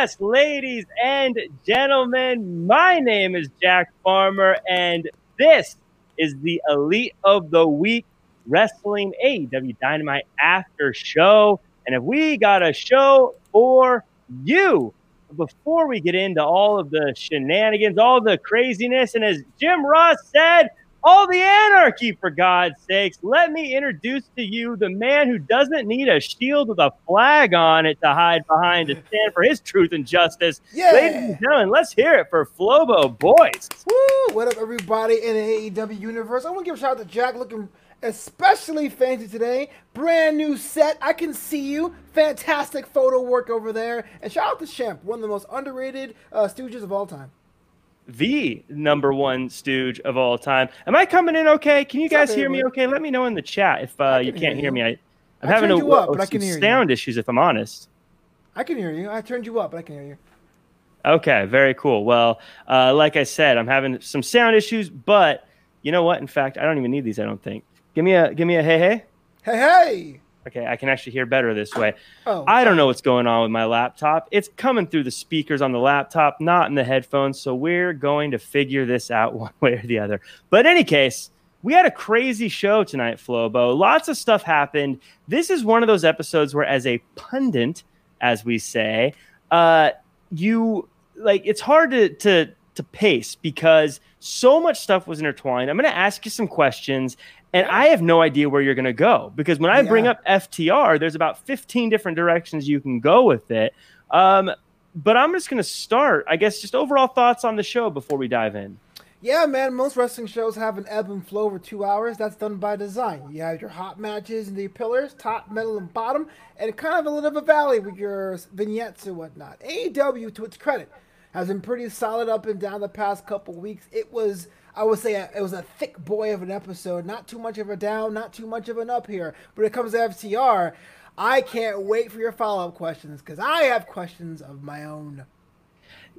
Yes, ladies and gentlemen, my name is Jack Farmer, and this is the Elite of the Week Wrestling AEW Dynamite After Show. And if we got a show for you, before we get into all of the shenanigans, all the craziness, and as Jim Ross said, all the anarchy, for God's sakes. Let me introduce to you the man who doesn't need a shield with a flag on it to hide behind to stand for his truth and justice. Yeah. Ladies and gentlemen, let's hear it for Flobo Boys. Woo! What up, everybody in the AEW universe? I want to give a shout out to Jack, looking especially fancy today. Brand new set. I can see you. Fantastic photo work over there. And shout out to Shemp, one of the most underrated uh, stooges of all time. The number one stooge of all time. Am I coming in okay? Can you What's up, guys hear me okay? Let me know in the chat if uh, I you can can't hear hear me. I, I'm I having a, you up, but I some can hear you. sound issues, if I'm honest. I can hear you. I turned you up, but I can hear you. Okay, very cool. Well, uh, like I said, I'm having some sound issues, but you know what? In fact, I don't even need these. I don't think. Give me a give me a hey hey. Hey, hey! Okay, I can actually hear better this way. Oh, I don't know what's going on with my laptop. It's coming through the speakers on the laptop, not in the headphones. So we're going to figure this out one way or the other. But in any case, we had a crazy show tonight, Flobo. Lots of stuff happened. This is one of those episodes where, as a pundit, as we say, uh, you like it's hard to to to pace because so much stuff was intertwined. I'm going to ask you some questions, and I have no idea where you're going to go because when I bring up FTR, there's about 15 different directions you can go with it. Um, but I'm just going to start, I guess, just overall thoughts on the show before we dive in. Yeah, man, most wrestling shows have an ebb and flow over two hours. That's done by design. You have your hot matches and the pillars, top, middle, and bottom, and kind of a little bit of a valley with your vignettes and whatnot. AEW, to its credit, has been pretty solid up and down the past couple weeks. It was, I would say, a, it was a thick boy of an episode. Not too much of a down, not too much of an up here. But it comes to FTR, I can't wait for your follow up questions because I have questions of my own.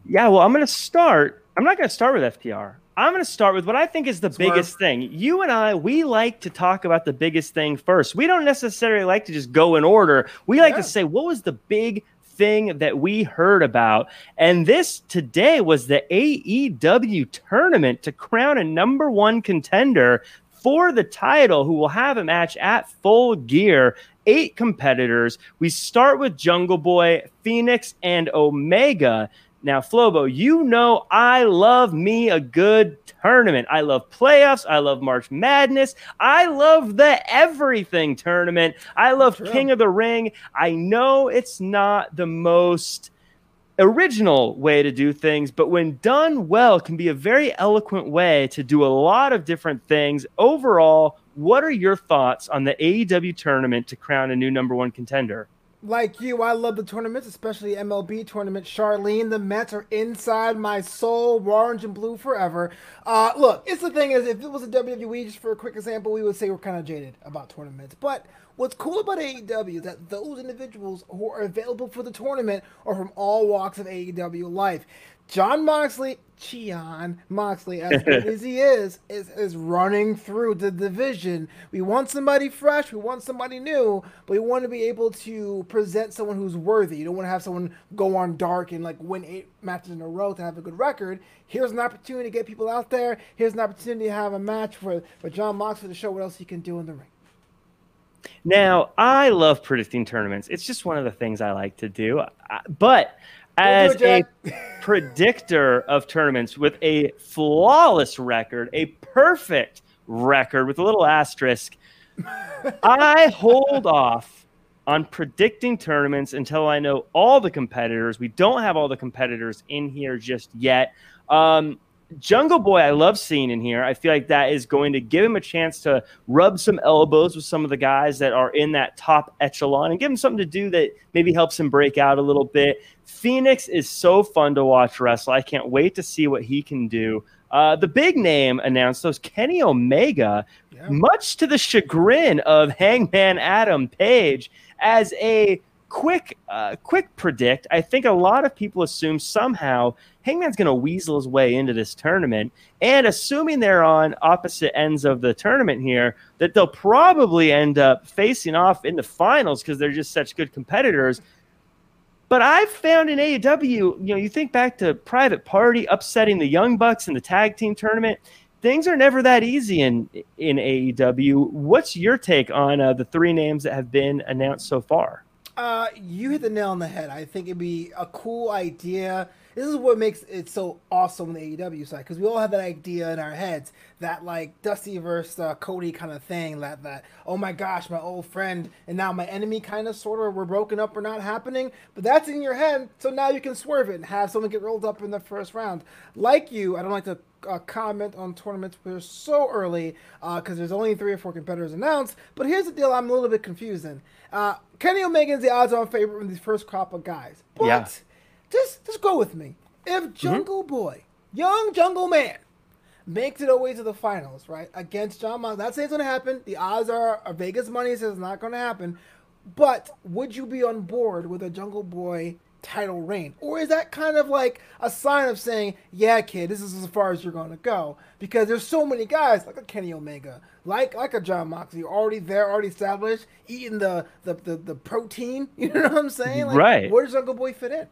Yeah, well, I'm going to start. I'm not going to start with FTR. I'm going to start with what I think is the Swerve. biggest thing. You and I, we like to talk about the biggest thing first. We don't necessarily like to just go in order. We like Yeah. to say, what was the big thing that we heard about? And this today was the AEW tournament to crown a number one contender for the title who will have a match at full gear. Eight competitors. We start with Jungle Boy, Fenix, and Omega. Now, Flobo, you know I love me a good tournament. I love playoffs. I love March Madness. I love the everything tournament. I love True. King of the Ring. I know it's not the most original way to do things, but when done well, can be a very eloquent way to do a lot of different things. Overall, what are your thoughts on the AEW tournament to crown a new number one contender? Like you, I love the tournaments, especially MLB tournament. Charlene, the Mets are inside my soul, orange and blue forever. Uh, look, it's the thing is, if it was a WWE, just for a quick example, we would say we're kind of jaded about tournaments. But what's cool about AEW is that those individuals who are available for the tournament are from all walks of AEW life. Jon Moxley, Cheon Moxley, as good as he is, is, is running through the division. We want somebody fresh, we want somebody new, but we want to be able to present someone who's worthy. You don't want to have someone go on dark and like win eight matches in a row to have a good record. Here's an opportunity to get people out there. Here's an opportunity to have a match for, for Jon Moxley to show what else he can do in the ring. Now, I love predicting tournaments. It's just one of the things I like to do. But as a predictor of tournaments with a flawless record, a perfect record with a little asterisk, I hold off on predicting tournaments until I know all the competitors. We don't have all the competitors in here just yet. Um, Jungle Boy, I love seeing in here. I feel like that is going to give him a chance to rub some elbows with some of the guys that are in that top echelon and give him something to do that maybe helps him break out a little bit. Fenix is so fun to watch wrestle. I can't wait to see what he can do. Uh, the big name announced those Kenny Omega, Yeah. much to the chagrin of Hangman Adam Page, as a quick, uh, quick predict. I think a lot of people assume somehow Hangman's going to weasel his way into this tournament, and assuming they're on opposite ends of the tournament here, that they'll probably end up facing off in the finals because they're just such good competitors. But I've found in AEW, you know, you think back to Private Party upsetting the Young Bucks in the tag team tournament. Things are never that easy in in AEW. What's your take on uh, the three names that have been announced so far? Uh, you hit the nail on the head. I think it'd be a cool idea. This is what makes it so awesome on the AEW side because we all have that idea in our heads that like Dusty versus uh, Cody kind of thing. That that oh my gosh, my old friend and now my enemy kind of sort of we're broken up or not happening. But that's in your head, so now you can swerve it and have someone get rolled up in the first round. Like you, I don't like to uh, comment on tournaments we're so early because uh, there's only three or four competitors announced. But here's the deal: I'm a little bit confused. Uh, Kenny Omega's the odds-on favorite from these first crop of guys, but yeah. Just just go with me. If mm-hmm. Jungle mm-hmm. Boy, young Jungle Man, makes it away to the finals, right, against John Mox, not saying it's going to happen. The odds are, are Vegas money says it's not going to happen. But would you be on board with a Jungle Boy title reign? Or is that kind of like a sign of saying, yeah, kid, this is as far as you're going to go? Because there's so many guys like a Kenny Omega, like like a Jon Moxley, already there, already established, eating the the, the, the protein. You know what I'm saying? Like, right. Where does Uncle Boy fit in?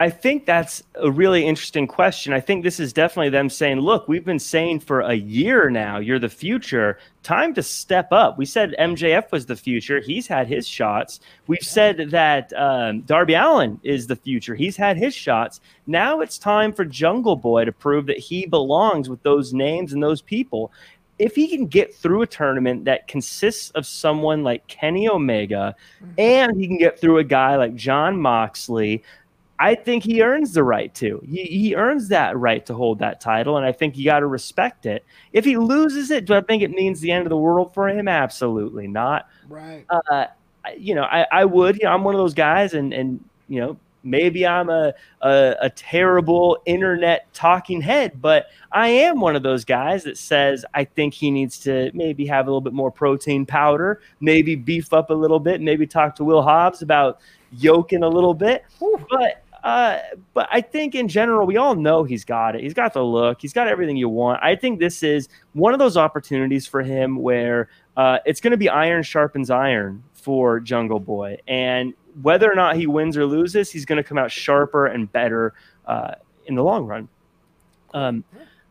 I think that's a really interesting question. I think this is definitely them saying, look, we've been saying for a year now, you're the future. Time to step up. We said MJF was the future. He's had his shots. We've said that um, Darby Allin is the future. He's had his shots. Now it's time for Jungle Boy to prove that he belongs with those names and those people. If he can get through a tournament that consists of someone like Kenny Omega, mm-hmm. and he can get through a guy like Jon Moxley, I think he earns the right to. He, he earns that right to hold that title, and I think you got to respect it. If he loses it, do I think it means the end of the world for him? Absolutely not. Right. Uh, you know, I, I would. You know, I'm one of those guys, and and you know, maybe I'm a, a, a terrible internet talking head, but I am one of those guys that says I think he needs to maybe have a little bit more protein powder, maybe beef up a little bit, maybe talk to Will Hobbs about yoking a little bit. But uh, but I think in general, we all know he's got it. He's got the look. He's got everything you want. I think this is one of those opportunities for him where uh, it's going to be iron sharpens iron for Jungle Boy, and whether or not he wins or loses, he's going to come out sharper and better uh, in the long run. Um,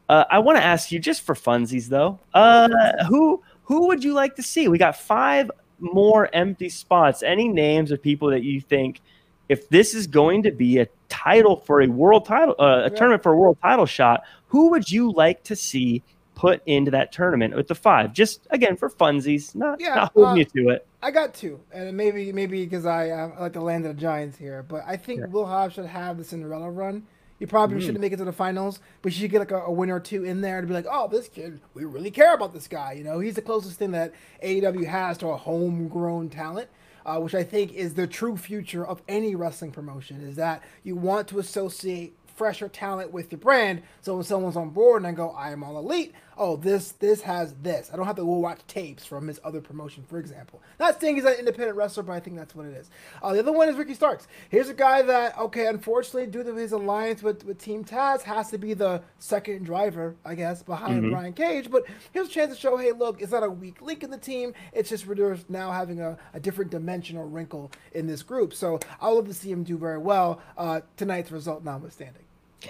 uh, I want to ask you just for funsies though, uh, who who would you like to see? We got five more empty spots. Any names of people that you think? If this is going to be a title for a world title, uh, a yeah. tournament for a world title shot, who would you like to see put into that tournament with the five? Just again for funsies, not, yeah, not holding uh, you to it. I got two, and maybe maybe because I, uh, I like the land of the Giants here, but I think yeah. Will Hobbs should have the Cinderella run. He probably mm. shouldn't make it to the finals, but you should get like a, a win or two in there to be like, oh, this kid, we really care about this guy. You know, he's the closest thing that AEW has to a homegrown talent uh, which I think is the true future of any wrestling promotion, is that you want to associate fresher talent with your brand. So when someone's on board and I go, I am all elite, oh, this this has this. I don't have to go watch tapes from his other promotion, for example. Not saying he's an independent wrestler, but I think that's what it is. Uh, the other one is Ricky Starks. Here's a guy that, okay, unfortunately, due to his alliance with, with Team Taz, has to be the second driver, I guess, behind mm-hmm. Brian Cage. But here's a chance to show, hey, look, it's not a weak link in the team. It's just we're now having a, a different dimensional wrinkle in this group. So I would love to see him do very well, uh, tonight's result notwithstanding.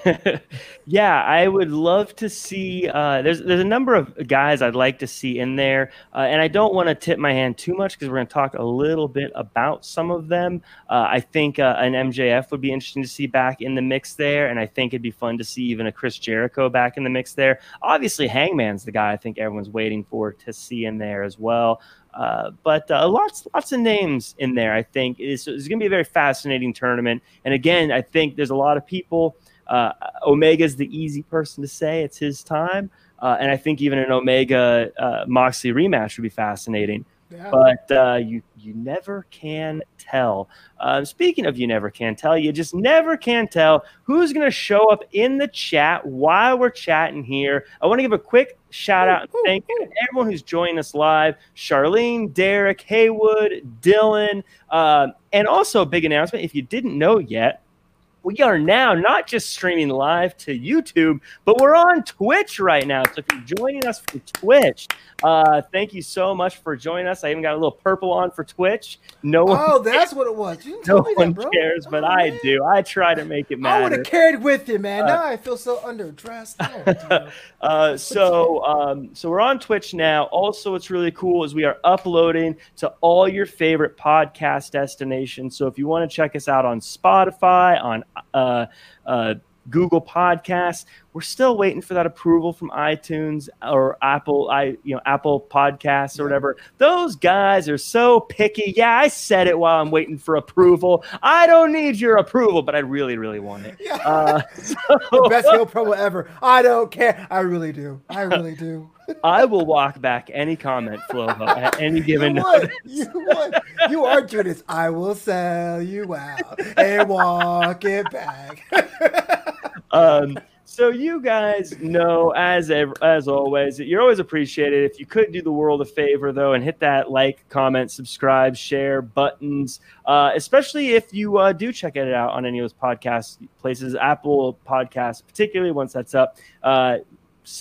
yeah, I would love to see. Uh, there's there's a number of guys I'd like to see in there, uh, and I don't want to tip my hand too much because we're going to talk a little bit about some of them. Uh, I think uh, an MJF would be interesting to see back in the mix there, and I think it'd be fun to see even a Chris Jericho back in the mix there. Obviously, Hangman's the guy I think everyone's waiting for to see in there as well. Uh, but uh, lots, lots of names in there. I think it's, it's going to be a very fascinating tournament. And again, I think there's a lot of people uh, Omega is the easy person to say it's his time, uh, and I think even an Omega uh, Moxley rematch would be fascinating. Yeah. But uh, you you never can tell. Uh, speaking of you never can tell, you just never can tell who's going to show up in the chat while we're chatting here. I want to give a quick shout out and thank you to everyone who's joining us live Charlene, Derek, Haywood, Dylan, uh, and also a big announcement. If you didn't know yet, we are now not just streaming live to YouTube, but we're on Twitch right now. So if you're joining us from Twitch, uh, thank you so much for joining us. I even got a little purple on for Twitch. No one, Oh, that's what it was. You didn't no tell me one that, bro. cares, but Oh, I man. do. I try to make it matter. I would have carried with you, man. Uh, now I feel so underdressed. Oh. Uh, so, um, so we're on Twitch now. Also, what's really cool is we are uploading to all your favorite podcast destinations. So, if you want to check us out on Spotify, on uh, uh, Google Podcasts, we're still waiting for that approval from iTunes or Apple, I you know Apple Podcasts or whatever. Those guys are so picky. Yeah, I said it while I'm waiting for approval. I don't need your approval, but I really, really want it. Yeah. Uh, the best heel promo ever. I don't care. I really do. I really do. I will walk back any comment, Flobo, at any given you would. You would. You are Judas. I will sell you out and walk it back. Um, so you guys know, as ev- as always, you're always appreciated. If you could do the world a favor, though, and hit that like, comment, subscribe, share buttons, uh, especially if you uh, do check it out on any of those podcast places, Apple Podcasts, particularly once that's up. Uh,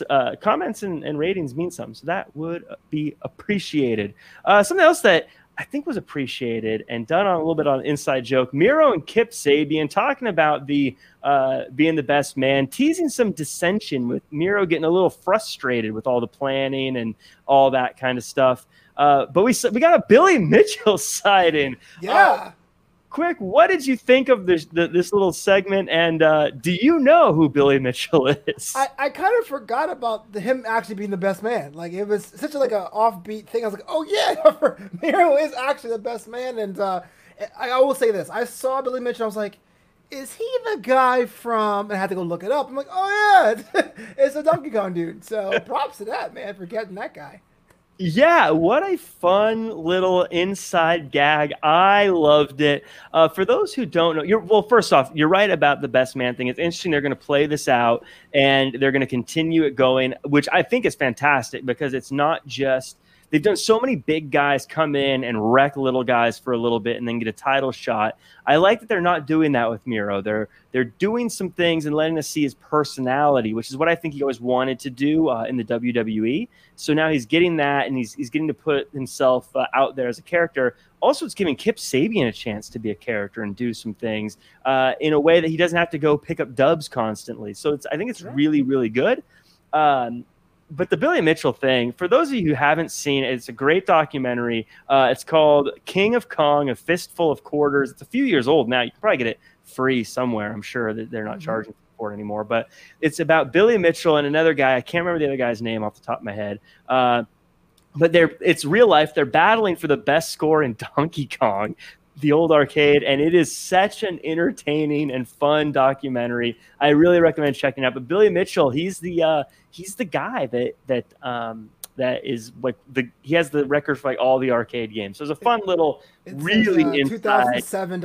uh, comments and, and ratings mean something, so that would be appreciated. Uh, something else that I think was appreciated and done on a little bit on inside joke. Miro and Kip Sabian talking about the uh, being the best man, teasing some dissension with Miro getting a little frustrated with all the planning and all that kind of stuff. Uh, but we we got a Billy Mitchell side in. Yeah. Quick, what did you think of this the, this little segment? And uh, do you know who Billy Mitchell is? I, I kind of forgot about the, him actually being the best man. Like it was such a, like an offbeat thing. I was like, oh yeah, Miro is actually the best man. And uh, I, I will say this: I saw Billy Mitchell. I was like, is he the guy from? And I had to go look it up. I'm like, oh yeah, it's, it's the Donkey Kong dude. So props to that man for getting that guy. Yeah, what a fun little inside gag. I loved it. Uh, for those who don't know, well. First off, you're right about the best man thing. It's interesting. They're going to play this out and they're going to continue it going, which I think is fantastic because it's not just they've done so many big guys come in and wreck little guys for a little bit and then get a title shot. I like that they're not doing that with Miro. They're they're doing some things and letting us see his personality, which is what I think he always wanted to do uh, in the WWE. So now he's getting that, and he's he's getting to put himself uh, out there as a character. Also, it's giving Kip Sabian a chance to be a character and do some things uh, in a way that he doesn't have to go pick up dubs constantly. So it's I think it's really really good. Um, but the Billy Mitchell thing, for those of you who haven't seen it, it's a great documentary. Uh, it's called King of Kong: A Fistful of Quarters. It's a few years old now. You can probably get it free somewhere. I'm sure that they're not Mhm. charging for it anymore. But it's about Billy Mitchell and another guy. I can't remember the other guy's name off the top of my head. Uh, but they're it's real life. They're battling for the best score in Donkey Kong, the old arcade, and it is such an entertaining and fun documentary. I really recommend checking it out. But Billy Mitchell, he's the uh, he's the guy that that um, that is like the he has the record for like all the arcade games. So it's a fun little It's really a, uh, inside. 2007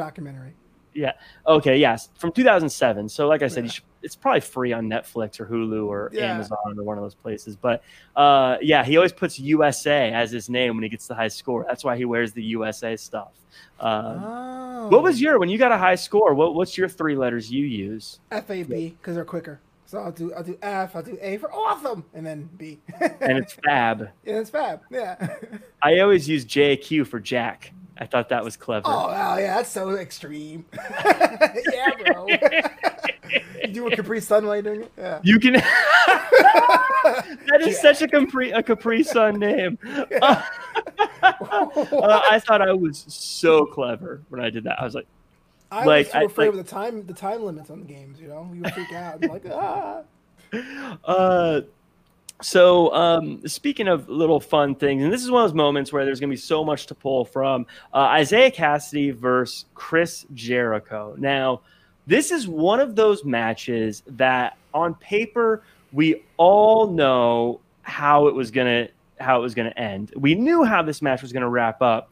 documentary. Okay, yes, from 2007. So, like I said, Yeah. you should, it's probably free on Netflix or Hulu or Yeah. Amazon or one of those places. But uh, yeah, he always puts USA as his name when he gets the high score. That's why he wears the USA stuff. Um, oh. What was your when you got a high score? What what's your three letters you use? F A B because they're quicker. So I'll do I'll do F, I'll do A for awesome, and then B. And it's Fab. And it's fab. Yeah. I always use JQ for Jack. I thought that was clever. oh, wow, yeah, that's so extreme. yeah, bro. you doing Capri Sun while doing it? Yeah. You can. that is such a Capri a Capri Sun name. Uh, uh, I thought I was so clever when I did that. I was like, I like, was so I- afraid like- with the time the time limits on the games. You know, you freak out. Like ah. uh, so um, speaking of little fun things, and this is one of those moments where there's going to be so much to pull from. Uh, Isiah Kassidy versus Chris Jericho. Now, this is one of those matches that, on paper, we all know how it was gonna how it was gonna end. We knew how this match was gonna wrap up,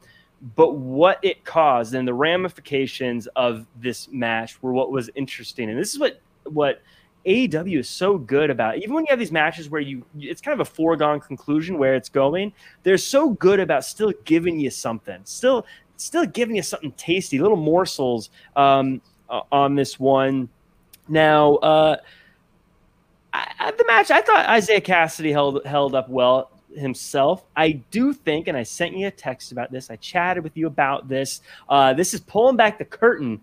but what it caused and the ramifications of this match were what was interesting. And this is what what AEW is so good about. Even when you have these matches where you it's kind of a foregone conclusion where it's going, they're so good about still giving you something, still still giving you something tasty, little morsels. Um, on this one. Now, uh, I, the match, I thought Isiah Kassidy held held up well himself. I do think, and I sent you a text about this. I chatted with you about this. Uh, this is pulling back the curtain.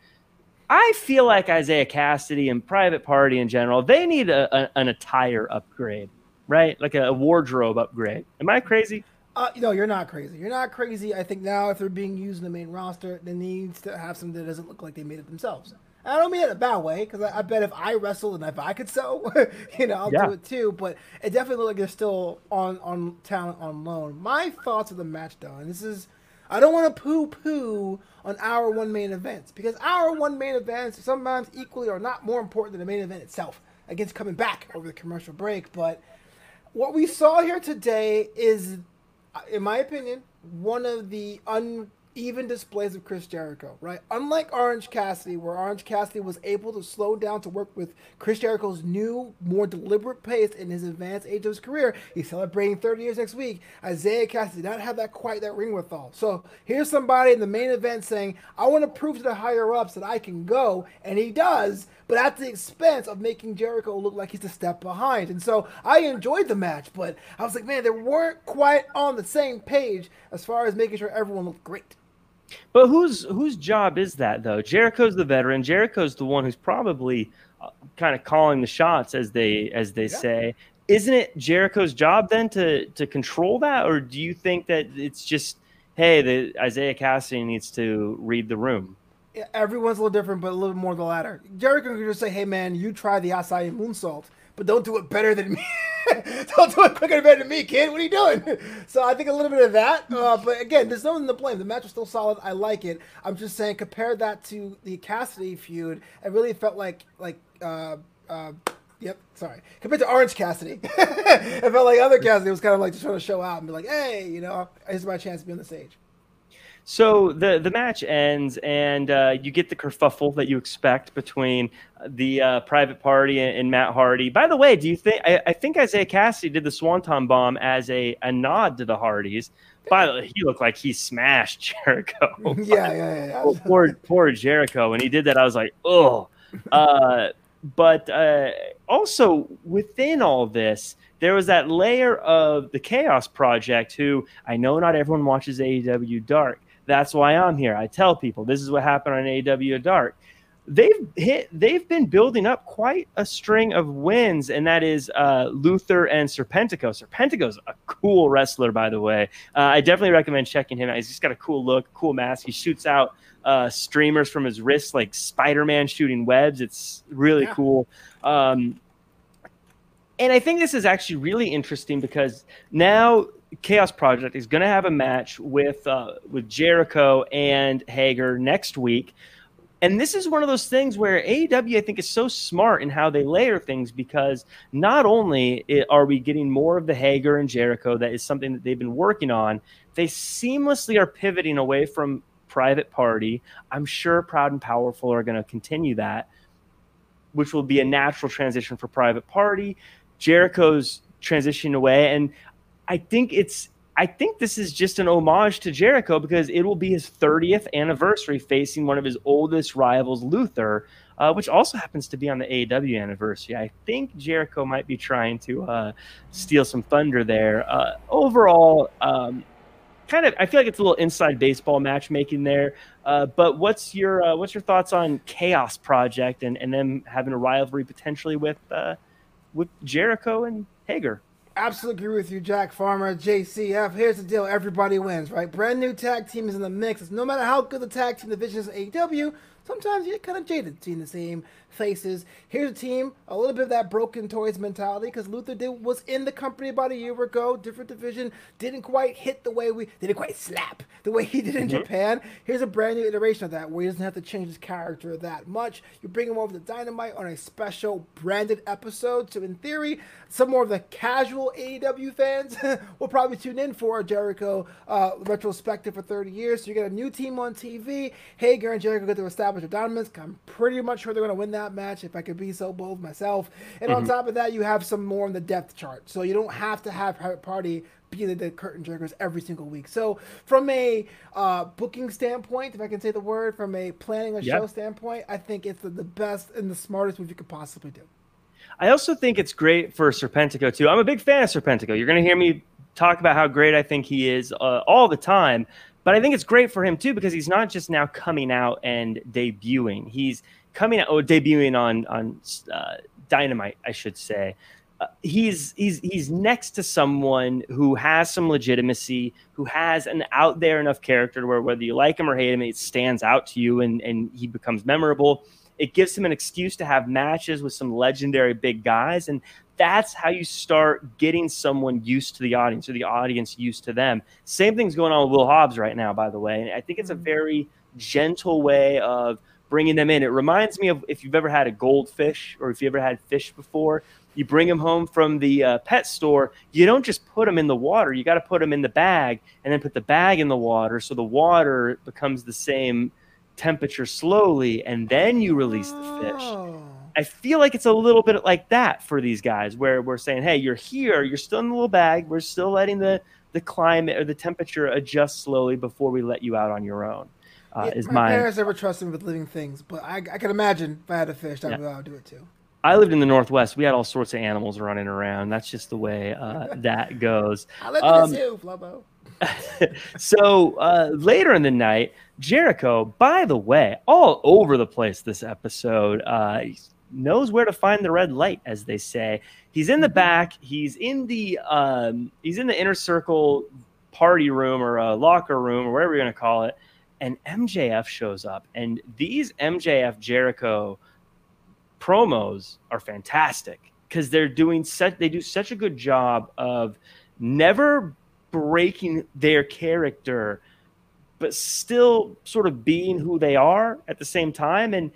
I feel like Isiah Kassidy and Private Party in general, they need a, a, an attire upgrade, right? Like a, a wardrobe upgrade. Am I crazy? Uh, no, you're not crazy. You're not crazy. I think now if they're being used in the main roster, they need to have something that doesn't look like they made it themselves. I don't mean it in a bad way because I, I, bet if I wrestled and if I could sew, you know, I'll yeah. do it too. But it definitely looked like they're still on on talent on loan. My thoughts of the match, though, and this is, I don't want to poo poo on our one main events because our one main events sometimes equally are not more important than the main event itself against coming back over the commercial break. But what we saw here today is, in my opinion, one of the un even displays of Chris Jericho, right? Unlike Orange Cassidy, where Orange Cassidy was able to slow down to work with Chris Jericho's new, more deliberate pace in his advanced age of his career. He's celebrating 30 years next week. Isiah Kassidy did not have that quite that ring with all. So here's somebody in the main event saying, I want to prove to the higher ups that I can go, and he does, but at the expense of making Jericho look like he's a step behind. And so I enjoyed the match, but I was like, man, they weren't quite on the same page as far as making sure everyone looked great. But whose whose job is that though? Jericho's the veteran. Jericho's the one who's probably uh, kind of calling the shots, as they as they yeah. say. Isn't it Jericho's job then to to control that, or do you think that it's just hey, the Isiah Kassidy needs to read the room? Yeah, everyone's a little different, but a little more the latter. Jericho could just say, "Hey man, you try the Asai moonsault, but don't do it better than me." Don't do it quicker and better than me, kid. What are you doing? So I think a little bit of that. Uh, but again, there's no one to blame. The match was still solid. I like it. I'm just saying, compare that to the Cassidy feud. It really felt like like. Uh, uh, Yep, sorry. Compared to Orange Cassidy, it felt like other Cassidy was kind of like just trying to show out and be like, "Hey, you know, here's my chance to be on the stage." So the the match ends, and uh, you get the kerfuffle that you expect between the uh, Private Party and, and, Matt Hardy. By the way, do you think I, I, think Isiah Kassidy did the Swanton Bomb as a, a nod to the Hardys? By the way, he looked like he smashed Jericho. yeah, yeah, yeah. Oh, poor poor Jericho. When he did that, I was like, oh. Uh, but uh, also within all this, there was that layer of the Chaos Project, who I know not everyone watches AEW Dark that's why I'm here. I tell people this is what happened on AW Dark. They've hit. They've been building up quite a string of wins, and that is uh, Luther and Serpentico. Serpentico's a cool wrestler, by the way. Uh, I definitely recommend checking him out. He's just got a cool look, cool mask. He shoots out uh, streamers from his wrists like Spider-Man shooting webs. It's really yeah. cool. Um, and I think this is actually really interesting because now Chaos Project is going to have a match with uh, with Jericho and Hager next week. And this is one of those things where AEW, I think, is so smart in how they layer things because not only are we getting more of the Hager and Jericho, that is something that they've been working on, they seamlessly are pivoting away from Private Party. I'm sure Proud and Powerful are going to continue that, which will be a natural transition for Private Party. Jericho's transitioning away. And I think it's I think this is just an homage to Jericho because it will be his 30th anniversary facing one of his oldest rivals, Luther, uh, which also happens to be on the AEW anniversary. I think Jericho might be trying to uh, steal some thunder there. Uh, overall, um, kind of, I feel like it's a little inside baseball matchmaking there. Uh, but what's your uh, what's your thoughts on Chaos Project and, and them having a rivalry potentially with uh, with Jericho and Hager? Absolutely agree with you, Jack Farmer, JCF. Here's the deal: everybody wins, right? Brand new tag team is in the mix. No matter how good the tag team division is AEW, sometimes you get kind of jaded seeing the same faces. Here's a team, a little bit of that broken toys mentality, because Luther did was in the company about a year ago, different division, didn't quite hit the way we didn't quite slap the way he did in mm-hmm. Japan. Here's a brand new iteration of that, where he doesn't have to change his character that much. You bring him over to Dynamite on a special branded episode, so in theory, some more of the casual AEW fans will probably tune in for a Jericho uh, retrospective for 30 years. So you get a new team on TV. Hager and Jericho get to establish establish a. I'm pretty much sure they're going to win that match if I could be so bold myself. And mm-hmm. on top of that, you have some more on the depth chart. So you don't have to have Private Party be the, the curtain jerkers every single week. So from a uh, booking standpoint, if I can say the word, from a planning a yep. show standpoint, I think it's the, the best and the smartest move you could possibly do. I also think it's great for Serpentico too. I'm a big fan of Serpentico. You're going to hear me talk about how great I think he is uh, all the time. But I think it's great for him too because he's not just now coming out and debuting. He's coming out, oh, debuting on on uh, Dynamite, I should say. Uh, he's he's he's next to someone who has some legitimacy, who has an out there enough character where whether you like him or hate him, it stands out to you, and and he becomes memorable. It gives him an excuse to have matches with some legendary big guys, and that's how you start getting someone used to the audience or the audience used to them. Same thing's going on with Will Hobbs right now, by the way. And I think it's a mm-hmm. very gentle way of bringing them in. It reminds me of if you've ever had a goldfish or if you ever had fish before. You bring them home from the uh, pet store. You don't just put them in the water. You got to put them in the bag and then put the bag in the water so the water becomes the same temperature slowly, and then you release the fish. I feel like it's a little bit like that for these guys, where we're saying, "Hey, you're here. You're still in the little bag. We're still letting the the climate or the temperature adjust slowly before we let you out on your own." Uh, yeah, is my, parents ever trusted me with living things, but I, I can imagine if I had a fish, I would do it too. I lived in the Northwest. We had all sorts of animals running around. That's just the way uh, that goes. I live um, in the zoo, Flobo. so uh, later in the night, Jericho, by the way, all over the place this episode. Uh, knows where to find the red light, as they say. He's in the mm-hmm. back. He's in the um, he's in the inner circle party room or a locker room or whatever you're gonna call it. And MJF shows up, and these MJF Jericho promos are fantastic because they're doing such they do such a good job of never breaking their character but still sort of being who they are at the same time and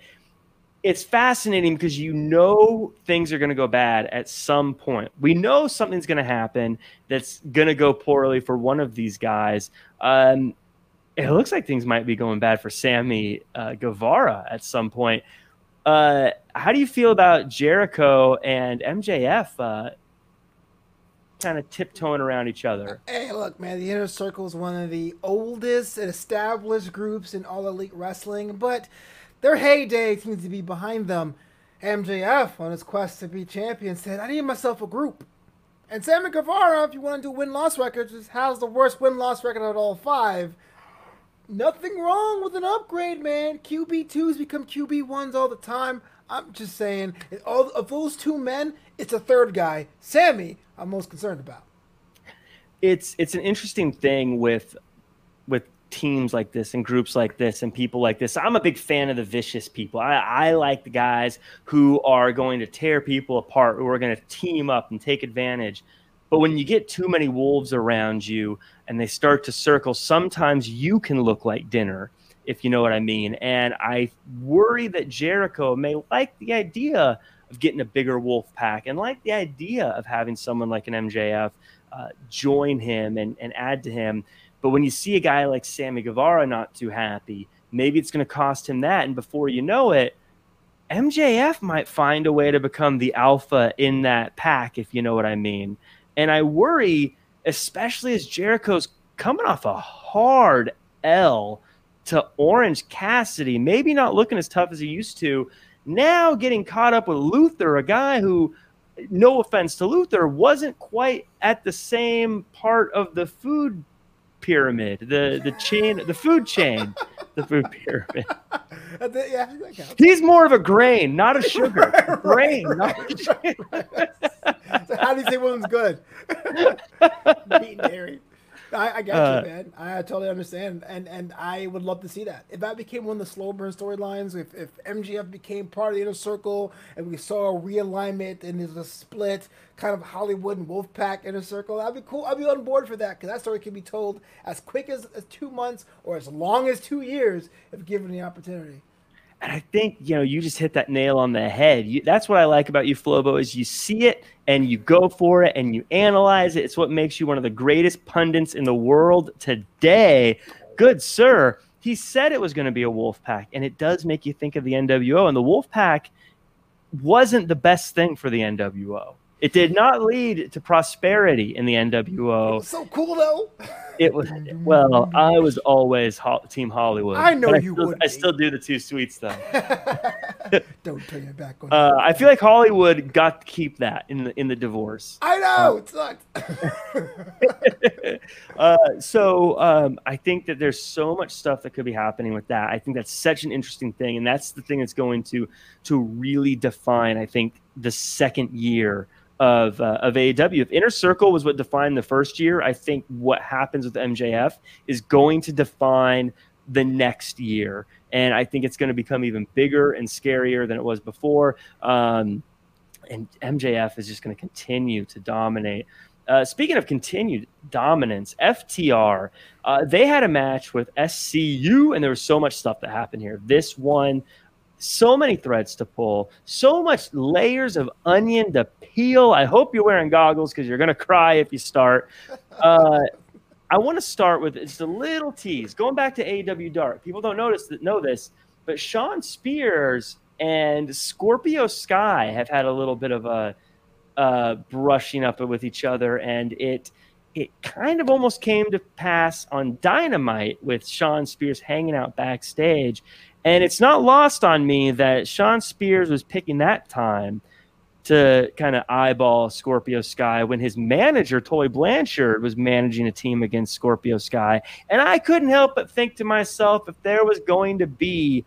it's fascinating because you know things are going to go bad at some point. We know something's going to happen that's going to go poorly for one of these guys. Um, it looks like things might be going bad for Sammy uh, Guevara at some point. Uh, how do you feel about Jericho and MJF uh, kind of tiptoeing around each other? Hey, look, man, the Inner Circle is one of the oldest and established groups in all elite wrestling, but their heyday seems to be behind them. MJF, on his quest to be champion, said, I need myself a group. And Sammy Guevara, if you want to do win loss records, has the worst win loss record out of all five. Nothing wrong with an upgrade, man. QB2s become QB1s all the time. I'm just saying, of those two men, it's a third guy, Sammy, I'm most concerned about. It's it's an interesting thing with teams like this and groups like this and people like this. I'm a big fan of the vicious people. I, I like the guys who are going to tear people apart, who are going to team up and take advantage. But when you get too many wolves around you and they start to circle, sometimes you can look like dinner, if you know what I mean. And I worry that Jericho may like the idea of getting a bigger wolf pack and like the idea of having someone like an MJF uh, join him and, and add to him but when you see a guy like Sammy Guevara not too happy, maybe it's going to cost him that. And before you know it, MJF might find a way to become the alpha in that pack, if you know what I mean. And I worry, especially as Jericho's coming off a hard L to Orange Cassidy, maybe not looking as tough as he used to. Now getting caught up with Luther, a guy who, no offense to Luther, wasn't quite at the same part of the food pyramid, the the chain, the food chain, the food pyramid. yeah, He's more of a grain, not a sugar. right, grain, right, not a sugar. so how do you say one's good? Meat and dairy. I, I got uh, you, man. I totally understand, and and I would love to see that. If that became one of the slow burn storylines, if if MJF became part of the inner circle, and we saw a realignment and there's a split, kind of Hollywood and Wolfpack inner circle, that'd be cool. I'd be on board for that because that story can be told as quick as, as two months or as long as two years if given the opportunity. And I think you know you just hit that nail on the head. You, that's what I like about you, Flobo, is you see it and you go for it and you analyze it. It's what makes you one of the greatest pundits in the world today. Good sir. he said it was going to be a wolf pack, and it does make you think of the NWO. And the wolf pack wasn't the best thing for the NWO. It did not lead to prosperity in the NWO. so cool though. It was well. I was always ho- Team Hollywood. I know but you would I still do the two sweets though. Don't turn your back on. Uh, I feel like Hollywood got to keep that in the in the divorce. I know it sucks. uh, so um, I think that there's so much stuff that could be happening with that. I think that's such an interesting thing, and that's the thing that's going to to really define. I think the second year of uh, of AEW. If Inner Circle was what defined the first year, I think what happens with MJF is going to define the next year, and I think it's going to become even bigger and scarier than it was before. Um, and MJF is just going to continue to dominate. Uh, speaking of continued dominance, FTR, uh, they had a match with SCU, and there was so much stuff that happened here. This one, so many threads to pull, so much layers of onion to peel. I hope you're wearing goggles because you're going to cry if you start. Uh, I want to start with just a little tease. Going back to AEW Dark, people don't notice that know this, but Shawn Spears and Scorpio Sky have had a little bit of a uh, brushing up with each other, and it it kind of almost came to pass on Dynamite with Shawn Spears hanging out backstage, and it's not lost on me that Shawn Spears was picking that time to kind of eyeball Scorpio Sky when his manager Tully Blanchard was managing a team against Scorpio Sky, and I couldn't help but think to myself if there was going to be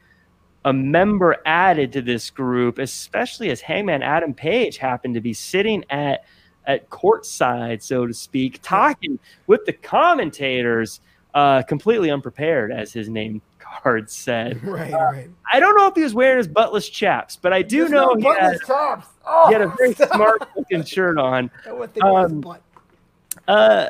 a member added to this group, especially as Hangman Adam Page happened to be sitting at at courtside, so to speak, talking with the commentators, uh, completely unprepared, as his name card said. right, right. I don't know if he was wearing his buttless chaps, but I do There's know no he, had. Oh, he had a very stop. smart looking shirt on. I would think it was um. Uh,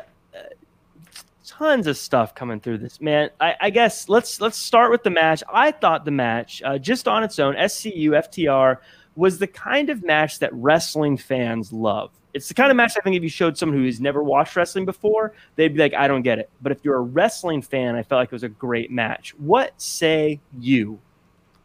tons of stuff coming through this man. I, I guess let's let's start with the match. I thought the match, uh, just on its own, SCU FTR was the kind of match that wrestling fans love. It's the kind of match I think if you showed someone who has never watched wrestling before, they'd be like, I don't get it. But if you're a wrestling fan, I felt like it was a great match. What say you?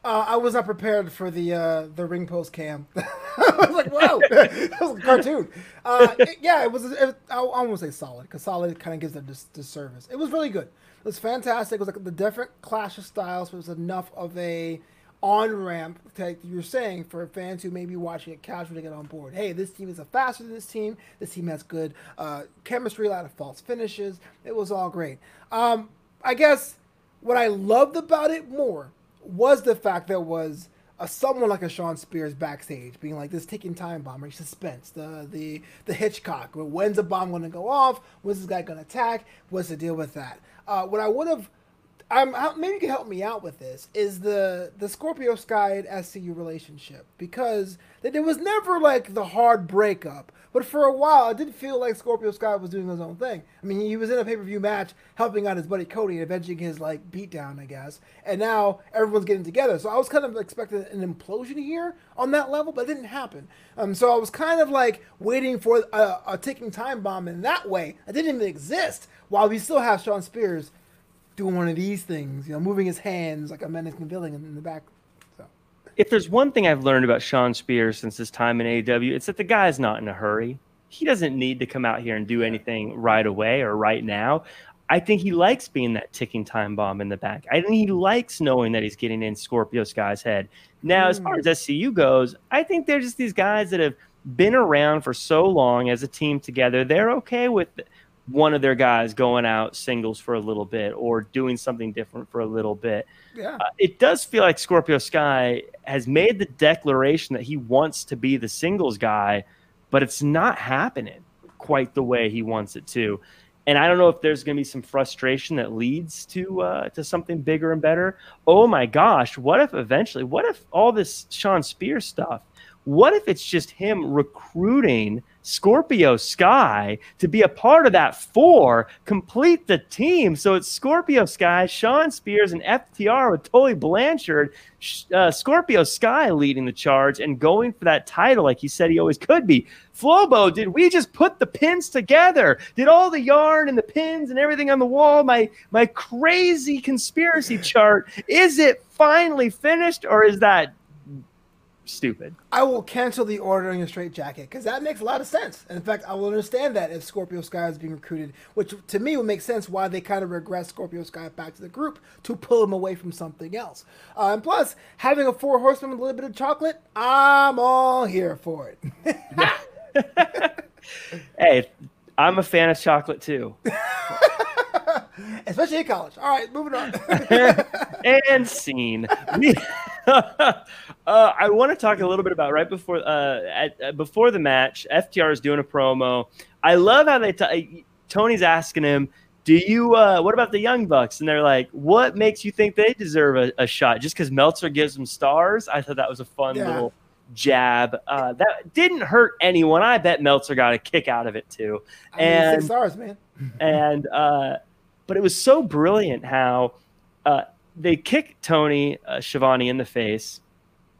Uh, I was not prepared for the uh, the ring post cam. I was like, "Whoa, that was a cartoon." Uh, it- yeah, it was. It, I, won't say solid because solid kind of gives them dis- disservice. It was really good. It was fantastic. It was like the different clash of styles. But it was enough of a on ramp, like you're saying, for fans who may be watching it casually to get on board. Hey, this team is a faster than this team. This team has good uh, chemistry, a lot of false finishes. It was all great. Um, I guess what I loved about it more was the fact there was a, someone like a Shawn Spears backstage, being like this ticking time bomb, or suspense, the the the Hitchcock. When's the bomb going to go off? When's this guy going to attack? What's the deal with that? Uh, what I would have, um, maybe you can help me out with this is the the Scorpio Sky and SCU relationship because there was never like the hard breakup. But for a while, it did feel like Scorpio Sky was doing his own thing. I mean, he was in a pay per view match helping out his buddy Cody and avenging his like beatdown, I guess. And now everyone's getting together. So I was kind of expecting an implosion here on that level, but it didn't happen. Um, so I was kind of like waiting for a, a ticking time bomb in that way. It didn't even exist. While we still have Shawn Spears doing one of these things, you know, moving his hands like a menace villain in the back. So If there's one thing I've learned about Shawn Spears since his time in AEW, it's that the guy's not in a hurry. He doesn't need to come out here and do anything right away or right now. I think he likes being that ticking time bomb in the back. I think he likes knowing that he's getting in Scorpio Sky's head. Now, as far as mm. SCU goes, I think they're just these guys that have been around for so long as a team together. They're okay with one of their guys going out singles for a little bit or doing something different for a little bit. yeah, Uh, it does feel like Scorpio Sky has made the declaration that he wants to be the singles guy, but it's not happening quite the way he wants it to. And I don't know if there's going to be some frustration that leads to uh, to something bigger and better. Oh my gosh, what if eventually? What if all this Shawn Spears stuff? What if it's just him recruiting Scorpio Sky to be a part of that four, complete the team. So it's Scorpio Sky, Shawn Spears, and FTR with Tully Blanchard. Uh, Scorpio Sky leading the charge and going for that title like he said he always could be. Flobo, did we just put the pins together? Did all the yarn and the pins and everything on the wall, my my crazy conspiracy chart, is it finally finished or is that stupid. I will cancel the order on your straight jacket because that makes a lot of sense. And in fact, I will understand that if Scorpio Sky is being recruited, which to me would make sense why they kind of regress Scorpio Sky back to the group to pull him away from something else. Uh, and plus, having a four horseman with a little bit of chocolate, I'm all here for it. hey, I'm a fan of chocolate too. Especially in college. All right, moving on. and scene. Uh, I want to talk a little bit about right before uh, at, uh, before the match. FTR is doing a promo. I love how they t- Tony's asking him, "Do you? Uh, what about the Young Bucks?" And they're like, "What makes you think they deserve a, a shot? Just because Meltzer gives them stars?" I thought that was a fun yeah. little jab. Uh, that didn't hurt anyone. I bet Meltzer got a kick out of it too. I mean, and stars, man. and uh, but it was so brilliant how uh, they kick Tony uh, Schiavone in the face.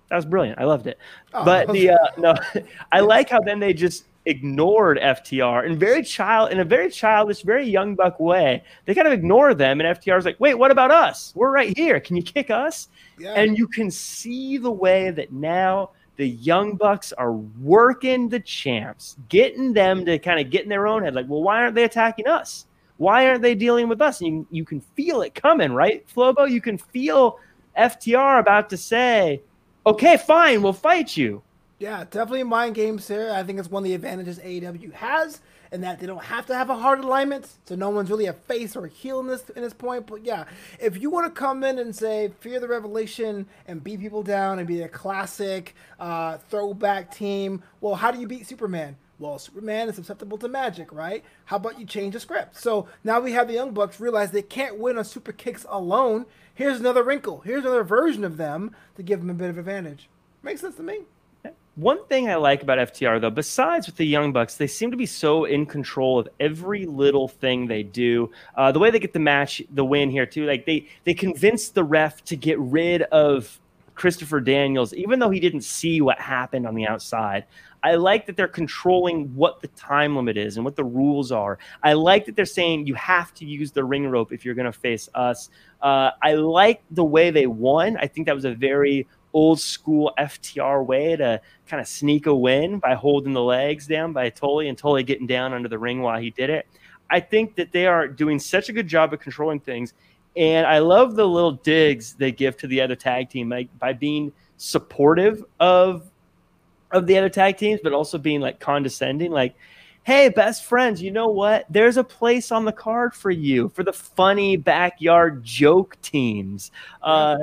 That was brilliant. I loved it. Oh, but the uh, no, I like how then they just ignored FTR in very child in a very childish, very young buck way. They kind of ignore them, and FTR is like, "Wait, what about us? We're right here. Can you kick us?" Yeah. And you can see the way that now the young bucks are working the champs, getting them to kind of get in their own head. Like, well, why aren't they attacking us? Why aren't they dealing with us? And you, you can feel it coming, right, Flobo? You can feel FTR about to say, okay, fine, we'll fight you. Yeah, definitely mind games here. I think it's one of the advantages AEW has and that they don't have to have a hard alignment, so no one's really a face or a heel in this in this point. But yeah, if you want to come in and say fear the revelation and beat people down and be a classic uh, throwback team, well, how do you beat Superman? Well, Superman is susceptible to magic, right? How about you change the script? So now we have the Young Bucks realize they can't win on super kicks alone. Here's another wrinkle. Here's another version of them to give them a bit of advantage. Makes sense to me. One thing I like about FTR, though, besides with the Young Bucks, they seem to be so in control of every little thing they do. Uh, the way they get the match, the win here too, like they they convinced the ref to get rid of Christopher Daniels, even though he didn't see what happened on the outside. I like that they're controlling what the time limit is and what the rules are. I like that they're saying you have to use the ring rope if you're going to face us. Uh, I like the way they won. I think that was a very old school FTR way to kind of sneak a win by holding the legs down by Tully and Tully getting down under the ring while he did it. I think that they are doing such a good job of controlling things. And I love the little digs they give to the other tag team like, by being supportive of of the other tag teams, but also being like condescending, like, hey, best friends, you know what? There's a place on the card for you for the funny backyard joke teams. Uh,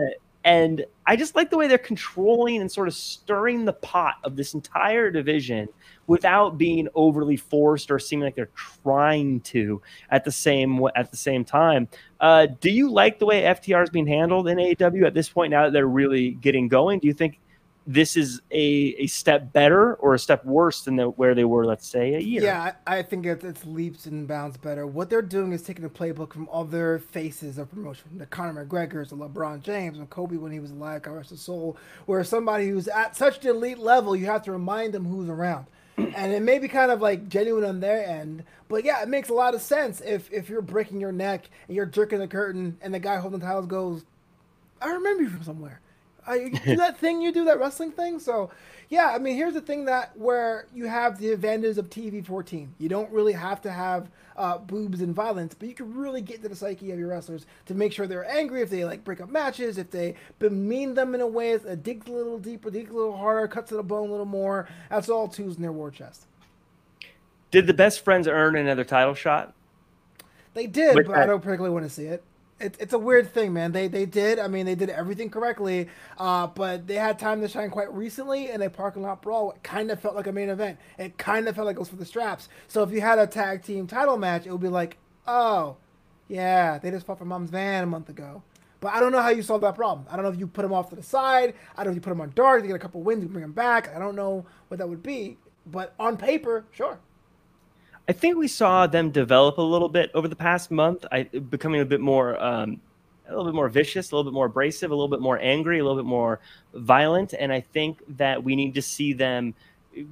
and I just like the way they're controlling and sort of stirring the pot of this entire division without being overly forced or seeming like they're trying to at the same at the same time. Uh, do you like the way FTR is being handled in AEW at this point now that they're really getting going? Do you think this is a, a step better or a step worse than the, where they were, let's say, a year. Yeah, I, I think it's, it's, leaps and bounds better. What they're doing is taking a playbook from other faces of promotion, the Conor McGregor's, the LeBron James, and Kobe when he was alive, God rest his soul, where somebody who's at such an elite level, you have to remind them who's around. and it may be kind of like genuine on their end, but yeah, it makes a lot of sense if if you're breaking your neck and you're jerking the curtain and the guy holding the towels goes, I remember you from somewhere. You do that thing you do that wrestling thing. So, yeah, I mean, here's the thing that where you have the advantages of TV 14. You don't really have to have uh, boobs and violence, but you can really get to the psyche of your wrestlers to make sure they're angry if they like break up matches, if they demean them in a way that digs a little deeper, digs a little harder, cuts to the bone a little more. That's all twos in their war chest. Did the best friends earn another title shot? They did, With but that? I don't particularly want to see it it, it's a weird thing, man. They they did. I mean, they did everything correctly, uh, but they had time to shine quite recently, and a parking lot brawl it kind of felt like a main event. It kind of felt like it was for the straps. So if you had a tag team title match, it would be like, oh, yeah, they just fought for Mom's van a month ago. But I don't know how you solve that problem. I don't know if you put them off to the side. I don't know if you put them on dark to get a couple wins and bring them back. I don't know what that would be. but on paper, sure. I think we saw them develop a little bit over the past month, I, becoming a bit more, um, a little bit more vicious, a little bit more abrasive, a little bit more angry, a little bit more violent, and I think that we need to see them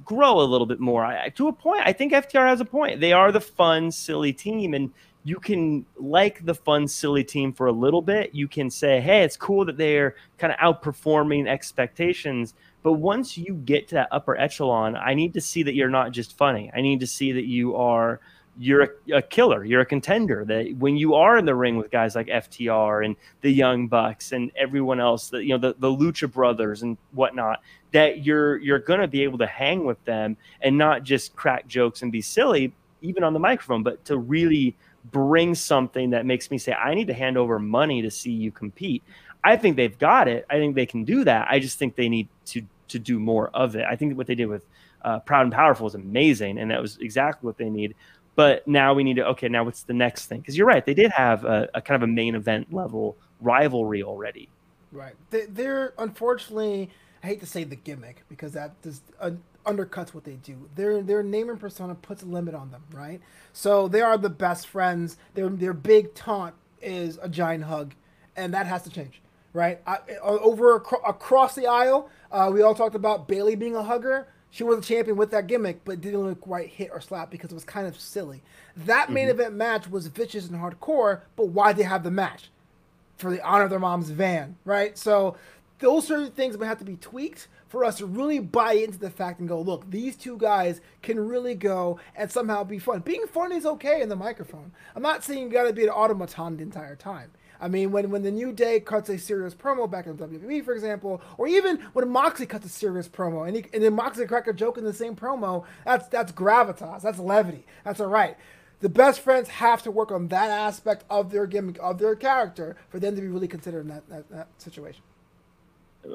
grow a little bit more. I, to a point, I think FTR has a point. They are the fun, silly team, and you can like the fun, silly team for a little bit. You can say, hey, it's cool that they're kind of outperforming expectations. But once you get to that upper echelon, I need to see that you're not just funny. I need to see that you are you're a, a, killer, you're a contender. That when you are in the ring with guys like FTR and the Young Bucks and everyone else, that you know the, the Lucha Brothers and whatnot, that you're you're gonna be able to hang with them and not just crack jokes and be silly, even on the microphone, but to really bring something that makes me say, I need to hand over money to see you compete. I think they've got it. I think they can do that. I just think they need to to do more of it. I think what they did with uh, Proud and Powerful was amazing, and that was exactly what they need. But now we need to okay. Now what's the next thing? Because you're right, they did have a, a, kind of a main event level rivalry already. Right. They, they're unfortunately. I hate to say the gimmick because that just undercuts what they do. Their their name and persona puts a limit on them, right? So they are the best friends. Their their big taunt is a giant hug, and that has to change, right? I, over across the aisle, uh, we all talked about Bayley being a hugger. She was a champion with that gimmick, but didn't look quite hit or slap because it was kind of silly. That main mm-hmm. event match was vicious and hardcore, but why they have the match? For the honor of their mom's van, right? So those certain things would have to be tweaked for us to really buy into the fact and go, look, these two guys can really go and somehow be fun. Being fun is okay in the microphone. I'm not saying you got to be an automaton the entire time. I mean, when, when the New Day cuts a serious promo back in WWE, for example, or even when Moxley cuts a serious promo and, he, and then Moxley crack a joke in the same promo, that's that's gravitas, that's levity, that's all right. The best friends have to work on that aspect of their gimmick, of their character, for them to be really considered in that, that, that situation.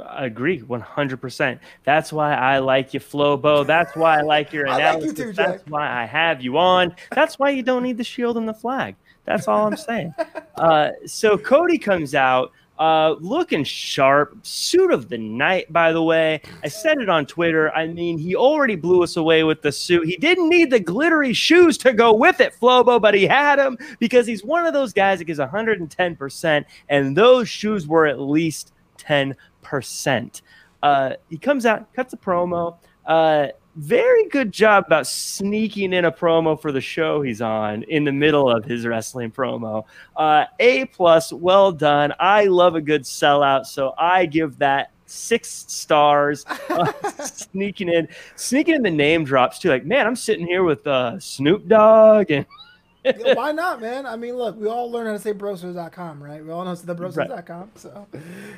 I agree 100%. That's why I like you, Flobo. That's why I like your analysis. Like you too, That's why I have you on. That's why you don't need the shield and the flag. That's all I'm saying. Uh, so Cody comes out uh, looking sharp. Suit of the night, by the way. I said it on Twitter. I mean, he already blew us away with the suit. He didn't need the glittery shoes to go with it, Flobo, but he had them because he's one of those guys that gives 110%, and those shoes were at least 10%. Uh, he comes out, cuts a promo. Uh, very good job about sneaking in a promo for the show he's on in the middle of his wrestling promo. Uh, a plus, well done. I love a good sellout, so I give that six stars. Uh, sneaking in, sneaking in the name drops too. Like, man, I'm sitting here with uh, Snoop Dogg and why not, man? I mean, look, we all learn how to say brosters.com, right? We all know it's thebroasters.com. Right. So,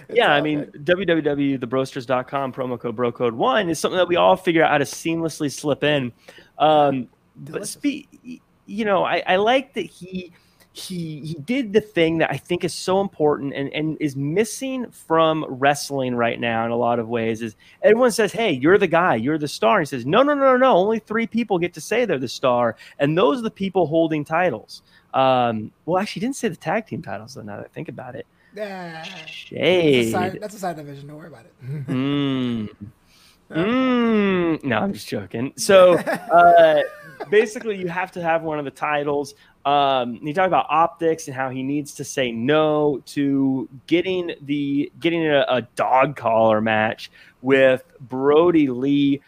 yeah, I mean, www.thebrosters.com, promo code bro code one is something that we all figure out how to seamlessly slip in. Um, but speak, you know, I, I like that he he he did the thing that I think is so important and, and is missing from wrestling right now in a lot of ways is everyone says, Hey, you're the guy, you're the star. And he says, No, no, no, no, only three people get to say they're the star, and those are the people holding titles. Um, well, actually, he didn't say the tag team titles though, now that I think about it. Yeah. Shade. That's a side, that's a side division, don't worry about it. mm. Mm, no, I'm just joking. So uh, basically, you have to have one of the titles. Um, he talked about optics and how he needs to say no to getting the getting a, a dog collar match with Brodie Lee.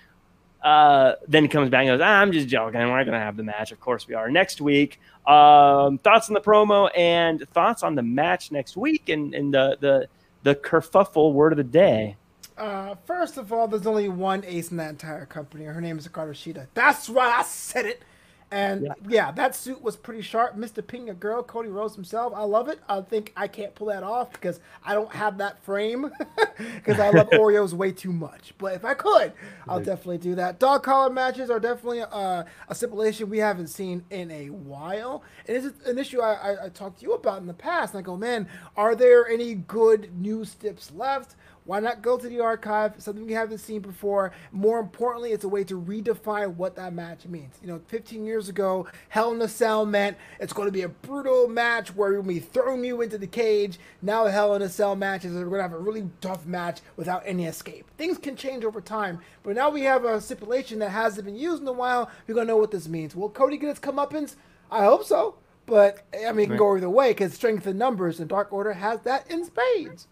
Uh, then he comes back and goes, ah, "I'm just joking. We're not going to have the match. Of course we are next week." Um, thoughts on the promo and thoughts on the match next week and, and the the the kerfuffle word of the day. Uh, first of all, there's only one ace in that entire company. Her name is Hikaru Shida. That's right, I said it. And yeah. yeah. that suit was pretty sharp. Mr. Pink Girl, Cody Rhodes himself. I love it. I think I can't pull that off because I don't have that frame because I love Oreos way too much. But if I could, I'll definitely do that. Dog collar matches are definitely uh, a stipulation we haven't seen in a while. And it's an issue I, I, I talked to you about in the past. And I go, man, are there any good new steps left? Why not go to the archive? Something we haven't seen before. More importantly, it's a way to redefine what that match means. You know, 15 years ago, Hell in a Cell meant it's going to be a brutal match where we'll be throwing you into the cage. Now, Hell in a Cell matches are going to have a really tough match without any escape. Things can change over time, but now we have a stipulation that hasn't been used in a while. We're going to know what this means. Will Cody get his comeuppance? I hope so. But I mean, can go either way because strength in numbers, and Dark Order has that in spades.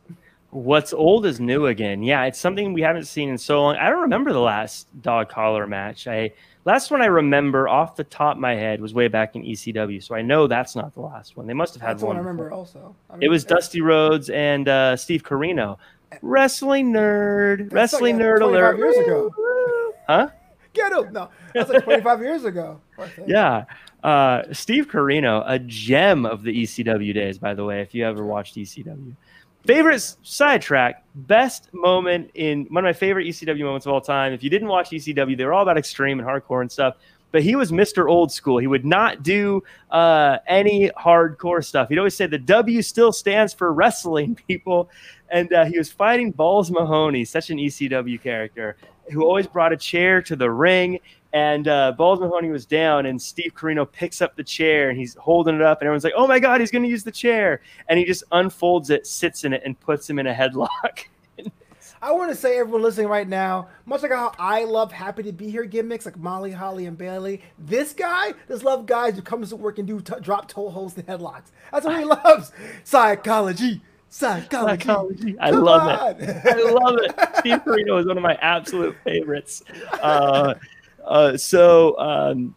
What's old is new again. Yeah, it's something we haven't seen in so long. I don't remember the last dog collar match. I last one I remember off the top of my head was way back in ECW, so I know that's not the last one. They must have had that's one. I remember also. I mean, it was Dusty Rhodes and uh, Steve Corino. Wrestling nerd, wrestling like nerd alert. Years ago, huh? Get him! No, that's like 25 years ago. Yeah, uh, Steve Corino, a gem of the ECW days, by the way. If you ever watched ECW, favorite sidetrack, best moment in one of my favorite ECW moments of all time. If you didn't watch ECW, they were all about extreme and hardcore and stuff. But he was Mr. Old School. He would not do uh, any hardcore stuff. He'd always say the W still stands for wrestling, people. And uh, he was fighting Balls Mahoney, such an ECW character, who always brought a chair to the ring and uh, Balls Mahoney was down, and Steve Corino picks up the chair and he's holding it up, and everyone's like, "Oh my god, he's going to use the chair!" And he just unfolds it, sits in it, and puts him in a headlock. I want to say, everyone listening right now, much like how I love happy to be here gimmicks like Molly, Holly, and Bayley, this guy just love guys who comes to work and do t- drop toe holds and headlocks. That's what he loves. Psychology. Psychology. Psychology. I Come love on. it. I love it. Steve Corino is one of my absolute favorites. Uh, uh, so um,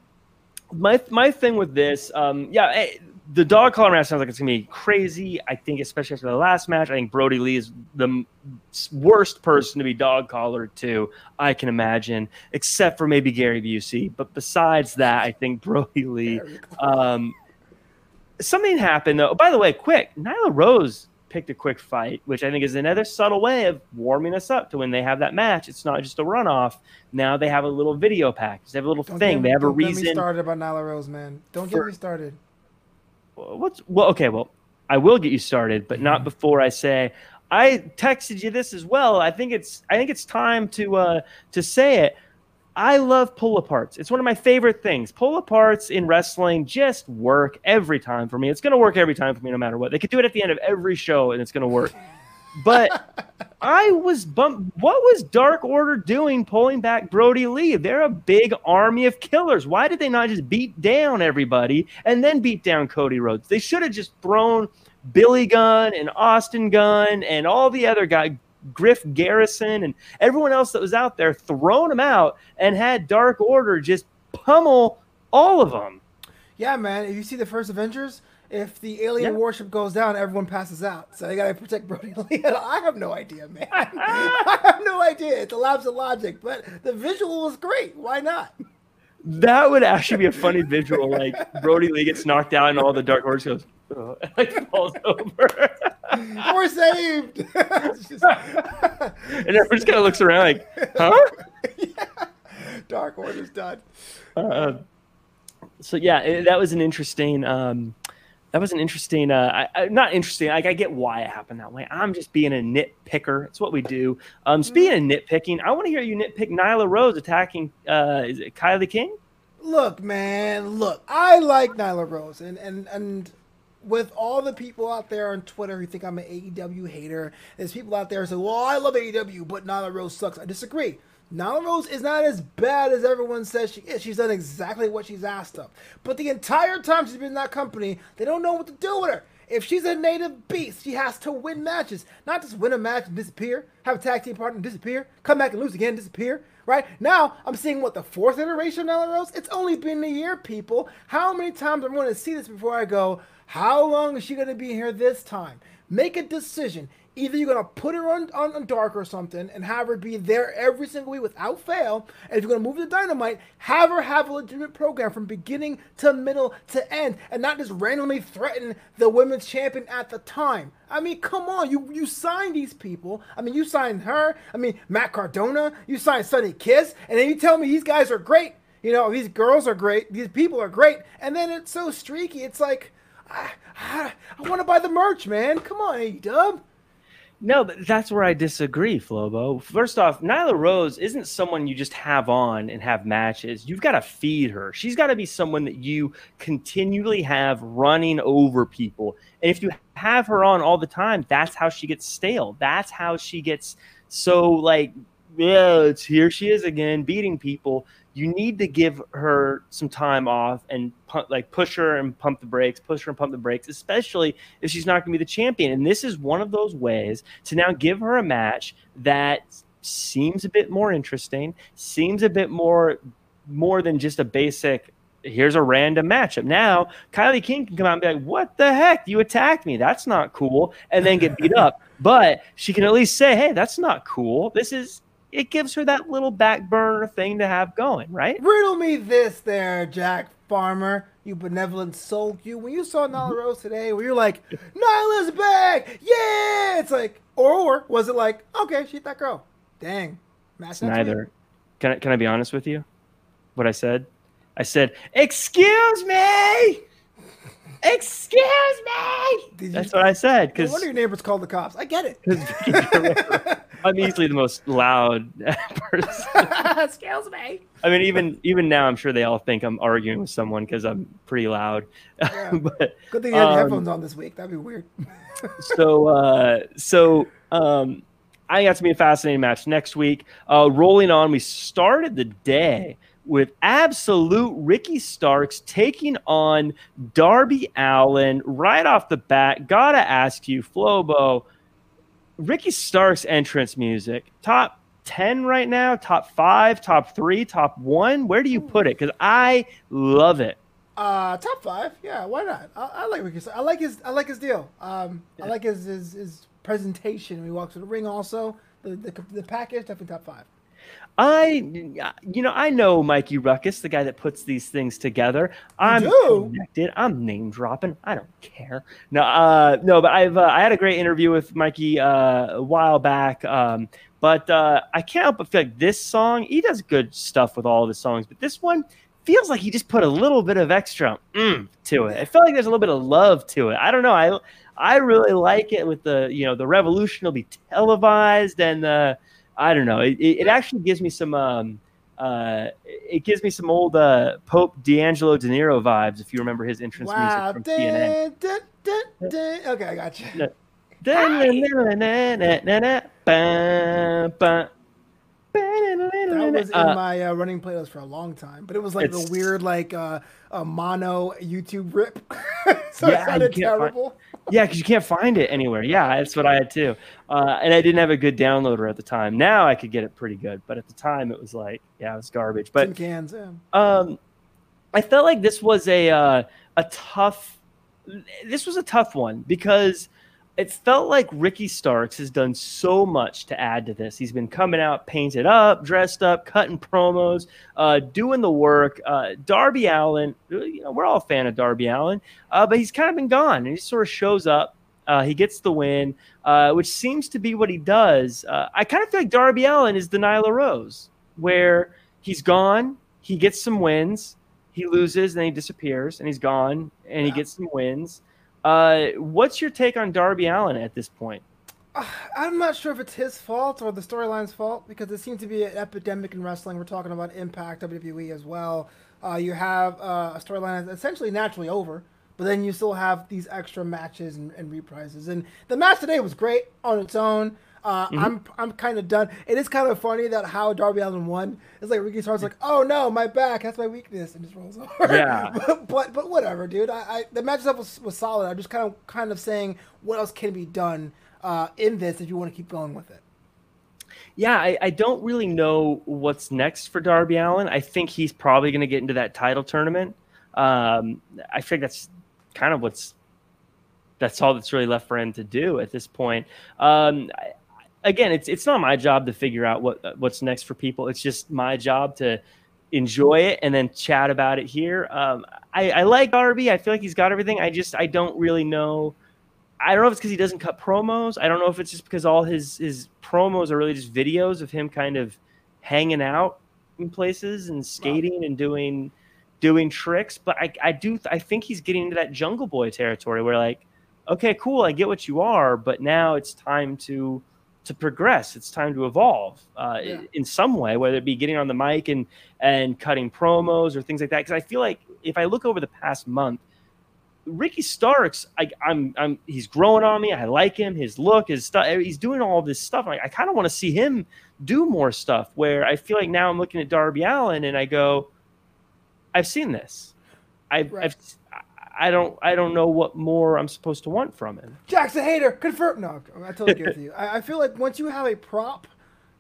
my my thing with this, um, yeah, eh, the dog collar match sounds like it's gonna be crazy. I think, especially after the last match, I think Brodie Lee is the worst person to be dog collared to. I can imagine, except for maybe Gary Busey. But besides that, I think Brodie Lee. Um, something happened though. Oh, by the way, quick, Nyla Rose picked a quick fight, which I think is another subtle way of warming us up to when they have that match. It's not just a runoff. Now they have a little video package. They have a little don't thing. Me, they have a reason. Don't get me started about Nyla Rose, man. Don't for, get me started. What's well? Okay, well, I will get you started, but not mm-hmm. before I say I texted you this as well. I think it's I think it's time to uh, to say it. I love pull aparts. It's one of my favorite things. Pull aparts in wrestling just work every time for me. It's going to work every time for me, no matter what. They could do it at the end of every show, and it's going to work. But I was bumped. What was Dark Order doing pulling back Brodie Lee? They're a big army of killers. Why did they not just beat down everybody and then beat down Cody Rhodes? They should have just thrown Billy Gunn and Austin Gunn and all the other guys, Griff Garrison and everyone else that was out there, thrown them out and had Dark Order just pummel all of them. Yeah, man. If you see the first Avengers, if the alien yeah. warship goes down, everyone passes out. So they gotta protect Brody Lee. I have no idea, man. I have no idea. It's a lapse of logic, but the visual was great. Why not? That would actually be a funny visual. Like Brodie Lee gets knocked out, and all the Dark Horse goes, oh, like falls over. We're saved. just... and everyone just kind of looks around like, huh? yeah. Dark Order's done. Uh, so yeah, it, that was an interesting. Um, that was an interesting. Uh, I, I, not interesting. Like I get why it happened that way. I'm just being a nitpicker. It's what we do. Um, speaking of nitpicking, I want to hear you nitpick Nyla Rose attacking. Uh, is it KiLynn King? Look, man. Look, I like Nyla Rose, and and and with all the people out there on Twitter who think I'm an AEW hater, there's people out there who say, well, I love AEW, but Nyla Rose sucks. I disagree. Nyla Rose is not as bad as everyone says she is. She's done exactly what she's asked of. But the entire time she's been in that company, they don't know what to do with her. If she's a native beast, she has to win matches. Not just win a match and disappear, have a tag team partner and disappear, come back and lose again, disappear. Right? Now, I'm seeing what the fourth iteration of Nyla Rose? It's only been a year, people. How many times am going to see this before I go, how long is she going to be here this time? Make a decision. Either you're to put her on, on, on, dark or something and have her be there every single week without fail. And if you're to move the dynamite, have her have a legitimate program from beginning to middle to end and not just randomly threaten the women's champion at the time. I mean, come on. You, you signed these people. I mean, you signed her. I mean, Matt Cardona. You signed Sonny Kiss. And then you tell me these guys are great. You know, these girls are great. These people are great. And then it's so streaky. It's like I, I, I want to buy the merch, man. Come on, A No, that's where I disagree, Flobo. First off, Nyla Rose isn't someone you just have on and have matches. You've got to feed her. She's got to be someone that you continually have running over people. And if you have her on all the time, that's how she gets stale. That's how she gets so like, yeah, it's here she is again beating people you need to give her some time off and pump, like push her and pump the brakes, push her and pump the brakes, especially if she's not going to be the champion. And this is one of those ways to now give her a match that seems a bit more interesting, seems a bit more more than just a basic here's a random matchup. Now, KiLynn King can come out and be like, What the heck? You attacked me. That's not cool. And then get beat up. But she can at least say, Hey, that's not cool. This is it gives her that little back burner thing to have going, right? Riddle me this there, Jack Farmer, you benevolent soul. You when you saw Nyla mm-hmm. Rose today, where you're like, Nyla's back, yeah. It's like, or, or was it like, okay, she's that girl. Dang, match neither. Can I, can I be honest with you? What I said? I said, excuse me. Excuse me. That's what I said. Because no your neighbors called the cops. I get it. I'm easily the most loud person. Excuse me. I mean, even even now, I'm sure they all think I'm arguing with someone because I'm pretty loud. Yeah. but good thing you had um, headphones on this week. That'd be weird. so, uh, so um, I got to be a fascinating match next week. Uh, rolling on, we started the day with absolute Ricky Starks taking on Darby Allin right off the bat. Gotta ask you, Flobo, Ricky Starks entrance music, top 10 right now, top five, top three, top one. Where do you put it? Because I love it. Uh, top five. Yeah, why not? I, I like Ricky. I like his. I like his deal. Um, yeah. I like his, his his presentation when he walks to the ring. Also, the the, the package definitely top five. I, you know, I know Mikey Rukus, the guy that puts these things together. I'm connected. I'm name dropping. I don't care. No, uh, no, but I've uh, I had a great interview with Mikey uh, a while back. Um, but uh, I can't help but feel like this song. He does good stuff with all of his songs, but this one feels like he just put a little bit of extra mm, to it. I feel like there's a little bit of love to it. I don't know. I I really like it with the you know the revolution will be televised and the I don't know. It, it actually gives me some. Um, uh, it gives me some old uh, Pope D'Angelo Dinero vibes. If you remember his entrance wow. music from TNA. Dun, dun, dun, okay, I got you. That was in uh, my uh, running playlist for a long time, but it was like the weird, like uh, a mono YouTube rip. so yeah, it sounded terrible. Find, yeah, because you can't find it anywhere. Yeah, that's what I had too. Uh, and I didn't have a good downloader at the time. Now I could get it pretty good, but at the time it was like, yeah, it was garbage. But cans, yeah. um, I felt like this was a uh, a tough. This was a tough one because it felt like Ricky Starks has done so much to add to this. He's been coming out painted up, dressed up, cutting promos, uh, doing the work. Uh, Darby Allin, you know, we're all a fan of Darby Allin, uh, but he's kind of been gone. And he sort of shows up. Uh, he gets the win, uh, which seems to be what he does. Uh, I kind of feel like Darby Allin is the Nyla Rose, where he's gone, he gets some wins, he loses, then he disappears, and he's gone, and he gets some wins uh, what's your take on Darby Allin at this point? Uh, I'm not sure if it's his fault or the storyline's fault because it seems to be an epidemic in wrestling. We're talking about Impact, WWE as well. Uh, you have uh, a storyline that's essentially naturally over, but then you still have these extra matches and, and reprises. And the match today was great on its own. Uh, mm-hmm. I'm I'm kind of done. It is kind of funny that how Darby Allin won. It's like Ricky Starks like, oh no, my back, that's my weakness, and just rolls over. Yeah. but, but, but whatever, dude. I, I the match itself was, was solid. I'm just kind of kind of saying what else can be done uh, in this if you want to keep going with it. Yeah, I, I don't really know what's next for Darby Allin. I think he's probably going to get into that title tournament. Um, I think that's kind of what's that's all that's really left for him to do at this point. Um, again, it's it's not my job to figure out what what's next for people. It's just my job to enjoy it and then chat about it here. Um, I, I like Darby. I feel like he's got everything. I just I don't really know. I don't know if it's because he doesn't cut promos. I don't know if it's just because all his his promos are really just videos of him kind of hanging out in places and skating wow. and doing doing tricks. But I I do I think he's getting into that Jungle Boy territory where like okay, cool, I get what you are, but now it's time to to progress. It's time to evolve uh, yeah. in some way, whether it be getting on the mic and and cutting promos or things like that. Because I feel like if I look over the past month, Ricky Starks, I, am I'm, I'm, he's growing on me. I like him, his look, his stuff. He's doing all this stuff. I, I kind of want to see him do more stuff. Where I feel like now I'm looking at Darby Allin and I go, I've seen this. I've, right. I've I don't I don't know what more I'm supposed to want from him. Jackson hater. confirm. No, I totally get with you. I, I, feel like once you have a prop,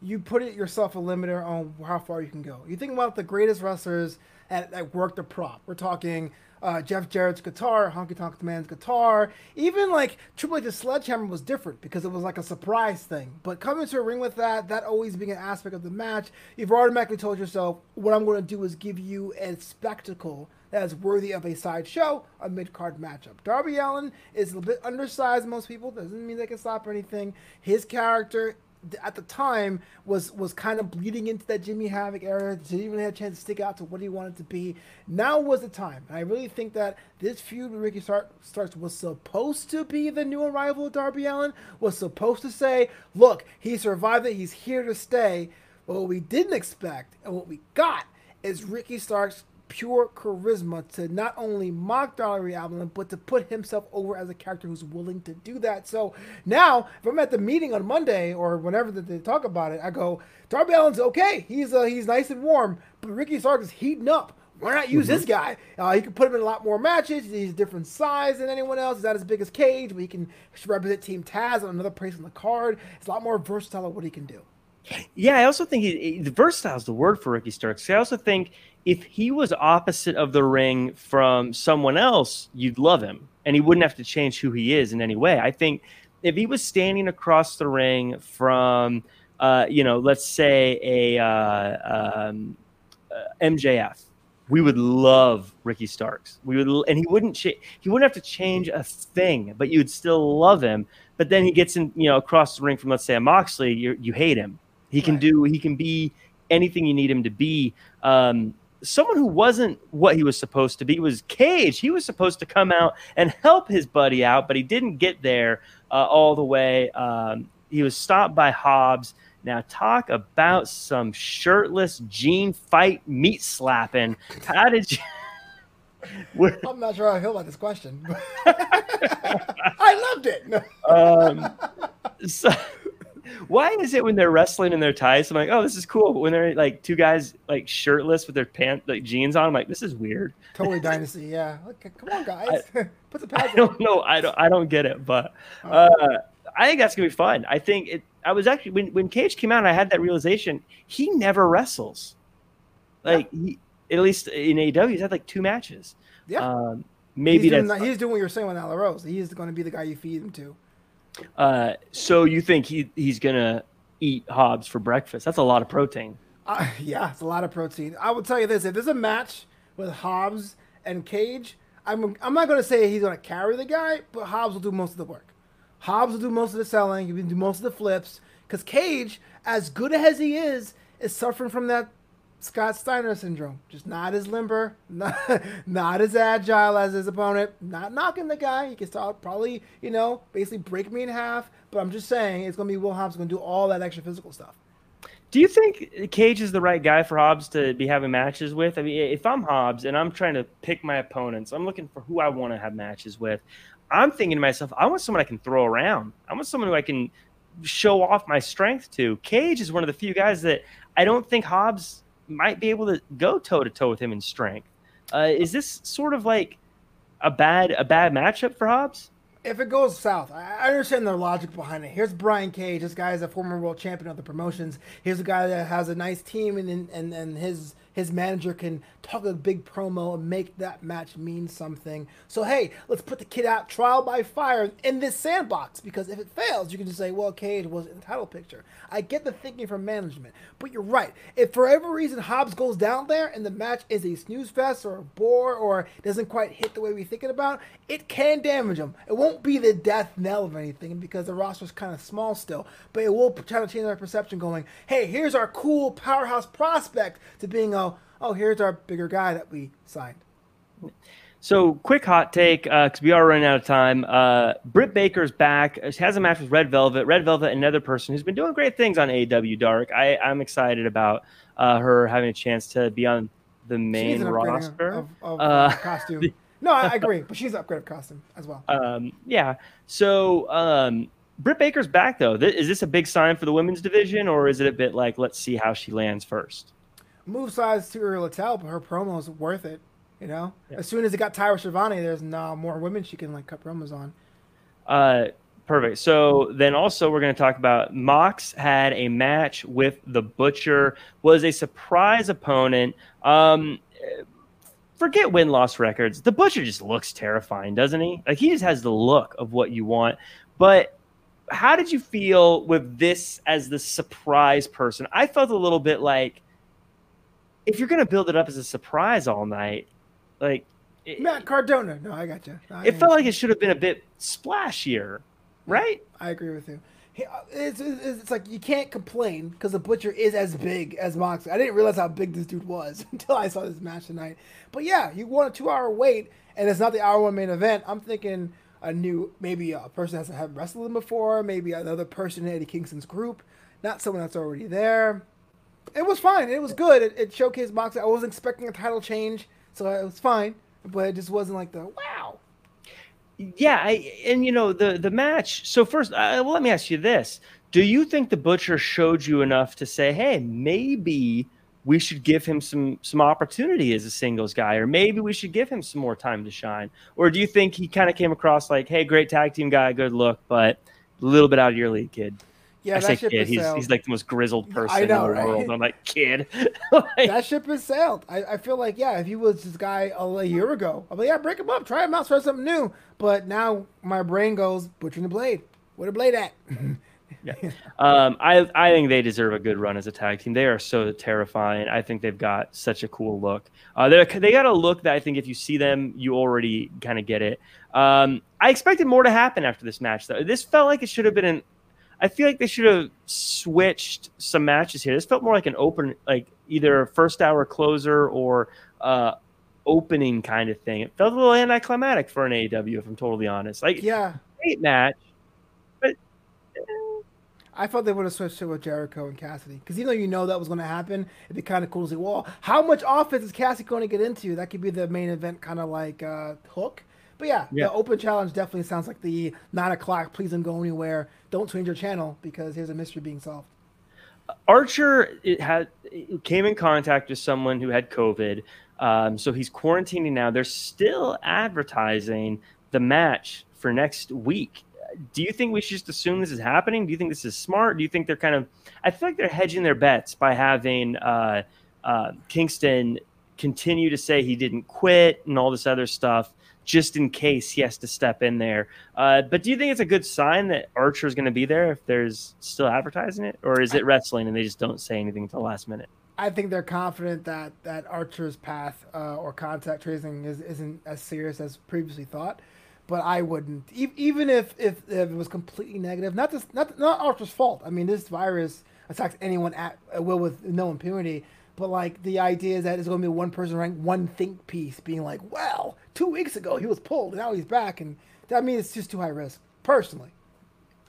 you put it yourself a limiter on how far you can go. You think about the greatest wrestlers that, that worked a prop. We're talking uh, Jeff Jarrett's guitar, Honky Tonk Man's guitar. Even like Triple H's sledgehammer was different because it was like a surprise thing. But coming to a ring with that, that always being an aspect of the match, you've automatically told yourself, what I'm going to do is give you a spectacle that is worthy of a sideshow, a mid card matchup. Darby Allin is a little bit undersized, most people. Doesn't mean they can stop or anything. His character at the time was was kind of bleeding into that Jimmy Havoc era. Didn't even have a chance to stick out to what he wanted to be. Now was the time. And I really think that this feud with Ricky Stark Starks was supposed to be the new arrival of Darby Allin. Was supposed to say, look, he survived it. He's here to stay. But what we didn't expect and what we got is Ricky Starks pure charisma to not only mock Darby Allin, but to put himself over as a character who's willing to do that. So now, if I'm at the meeting on Monday or whenever that they talk about it, I go, Darby Allin's okay. He's uh, he's nice and warm, but Ricky Stark is heating up. Why not use mm-hmm. this guy? Uh, he can put him in a lot more matches. He's a different size than anyone else. He's not as big as Cage, but he can represent Team Taz on another place on the card. It's a lot more versatile of what he can do. Yeah, I also think he, he, the versatile is the word for Ricky Starks. I also think if he was opposite of the ring from someone else, you'd love him, and he wouldn't have to change who he is in any way. I think if he was standing across the ring from, uh, you know, let's say a uh, um, uh, MJF, we would love Ricky Starks. We would, and he wouldn't cha- he wouldn't have to change a thing, but you'd still love him. But then he gets in, you know, across the ring from let's say a Moxley, you you hate him. He can right. do, he can be anything you need him to be. Um, someone who wasn't what he was supposed to be was Cage. He was supposed to come out and help his buddy out, but he didn't get there uh, all the way. Um, he was stopped by Hobbs. Now, talk about some shirtless jean fight meat slapping. How did you? I'm not sure how I feel about this question. I loved it. um, so, why is it when they're wrestling in their ties, I'm like, oh, this is cool. But when they're like two guys like shirtless with their pants like jeans on, I'm like, this is weird. Totally dynasty, yeah. Okay, come on, guys, I, put the pads. I don't know. I don't. I don't get it, but oh. uh, I think that's gonna be fun. I think it. I was actually when when Cage came out, I had that realization. He never wrestles. Like yeah. he, at least in AEW, he's had like two matches. Yeah. Um, maybe he's doing, he's doing what you're saying with Nyla Rose. He's going to be the guy you feed him to. Uh, so you think he he's gonna eat Hobbs for breakfast? That's a lot of protein. Uh, yeah, it's a lot of protein. I will tell you this: if there's a match with Hobbs and Cage, I'm I'm not gonna say he's gonna carry the guy, but Hobbs will do most of the work. Hobbs will do most of the selling. He will do most of the flips because Cage, as good as he is, is suffering from that Scott Steiner syndrome. Just not as limber, not, not as agile as his opponent. Not knocking the guy. He can start probably, you know, basically break me in half. But I'm just saying it's going to be Will Hobbs going to do all that extra physical stuff. Do you think Cage is the right guy for Hobbs to be having matches with? I mean, if I'm Hobbs and I'm trying to pick my opponents, I'm looking for who I want to have matches with. I'm thinking to myself, I want someone I can throw around. I want someone who I can show off my strength to. Cage is one of the few guys that I don't think Hobbs might be able to go toe to toe with him in strength. Uh, is this sort of like a bad a bad matchup for Hobbs? If it goes south, I understand the logic behind it. Here's Brian Cage. This guy is a former world champion of the promotions. Here's a guy that has a nice team, and and and his his manager can talk a big promo and make that match mean something. So hey, let's put the kid out trial by fire in this sandbox because if it fails, you can just say, well, Cage was in the title picture. I get the thinking from management, but you're right. If for every reason Hobbs goes down there and the match is a snooze fest or a bore or doesn't quite hit the way we think it about, it can damage him. It won't be the death knell of anything because the roster's kind of small still, but it will try to change our perception going, hey, here's our cool powerhouse prospect to being a oh, here's our bigger guy that we signed. So, quick hot take because uh, we are running out of time. Uh, Britt Baker's back. She has a match with Red Velvet. Red Velvet, another person who's been doing great things on AW Dark. I, I'm excited about uh, her having a chance to be on the main roster. Of, of, uh, costume. no, I agree, but she's an upgrade of costume as well. Um, yeah. So, um, Britt Baker's back though. Th- is this a big sign for the women's division, or is it a bit like let's see how she lands first? Move size to early to but her promo is worth it. You know, yeah. as soon as it got Tyra Schiavone, there's now more women she can like cut promos on. Uh, perfect. So then also we're going to talk about Mox had a match with the Butcher, was a surprise opponent. Um, forget win loss records. The Butcher just looks terrifying, doesn't he? Like he just has the look of what you want. But how did you feel with this as the surprise person? I felt a little bit like if you're going to build it up as a surprise all night, like it, Matt Cardona. No, I got you. I it felt like it should have been a bit splashier, right? I agree with you. Uh, it's, it's, it's like you can't complain because the butcher is as big as Moxley. I didn't realize how big this dude was until I saw this match tonight. But yeah, you want a two-hour wait, and it's not the hour one main event. I'm thinking a new, maybe a person that hasn't had wrestled him before, maybe another person in Eddie Kingston's group, not someone that's already there. It was fine. It was good. It, it showcased Moxley. I wasn't expecting a title change. So it was fine, but it just wasn't like the wow. Yeah, I, and you know the the match. So first, uh, well, let me ask you this: Do you think the butcher showed you enough to say, "Hey, maybe we should give him some some opportunity as a singles guy, or maybe we should give him some more time to shine"? Or do you think he kind of came across like, "Hey, great tag team guy, good look, but a little bit out of your league, kid"? Yeah, I say kid. He's, sailed. he's like the most grizzled person know, in the right? world. I'm like, kid. like, that ship has sailed. I, I feel like, yeah, if he was this guy a, a year ago, I'm like, yeah, break him up, try him out, try something new. But now my brain goes, Butcher and the Blade. Where the blade at? yeah. Um, I I think they deserve a good run as a tag team. They are so terrifying. I think they've got such a cool look. Uh, they they got a look that I think if you see them, you already kind of get it. Um, I expected more to happen after this match, though. This felt like it should have been an I feel like they should have switched some matches here. This felt more like an open, like either first hour closer or uh, opening kind of thing. It felt a little anticlimactic for an AEW, if I'm totally honest. Like, yeah, great match, but eh. I thought they would have switched it with Jericho and Cassidy because even though you know that was going to happen, it'd be kind of cool to see. Well, how much offense is Cassidy going to get into? That could be the main event, kind of like uh, hook. But yeah, yeah, the open challenge definitely sounds like the nine o'clock. Please don't go anywhere. Don't change your channel because here's a mystery being solved. Archer it had it came in contact with someone who had COVID, um, so he's quarantining now. They're still advertising the match for next week. Do you think we should just assume this is happening? Do you think this is smart? Do you think they're kind of? I feel like they're hedging their bets by having uh, uh, Kingston continue to say he didn't quit and all this other stuff just in case he has to step in there. Uh, but do you think it's a good sign that Archer is going to be there if there's still advertising it, or is it wrestling and they just don't say anything until the last minute? I think they're confident that that Archer's path uh, or contact tracing is, isn't as serious as previously thought. But I wouldn't, e- even if, if, if it was completely negative. Not this, not not Archer's fault. I mean, this virus attacks anyone at will with no impunity. But like the idea is that it's going to be one person writing one think piece, being like, "Well, two weeks ago he was pulled, and now he's back," and that means it's just too high risk, personally.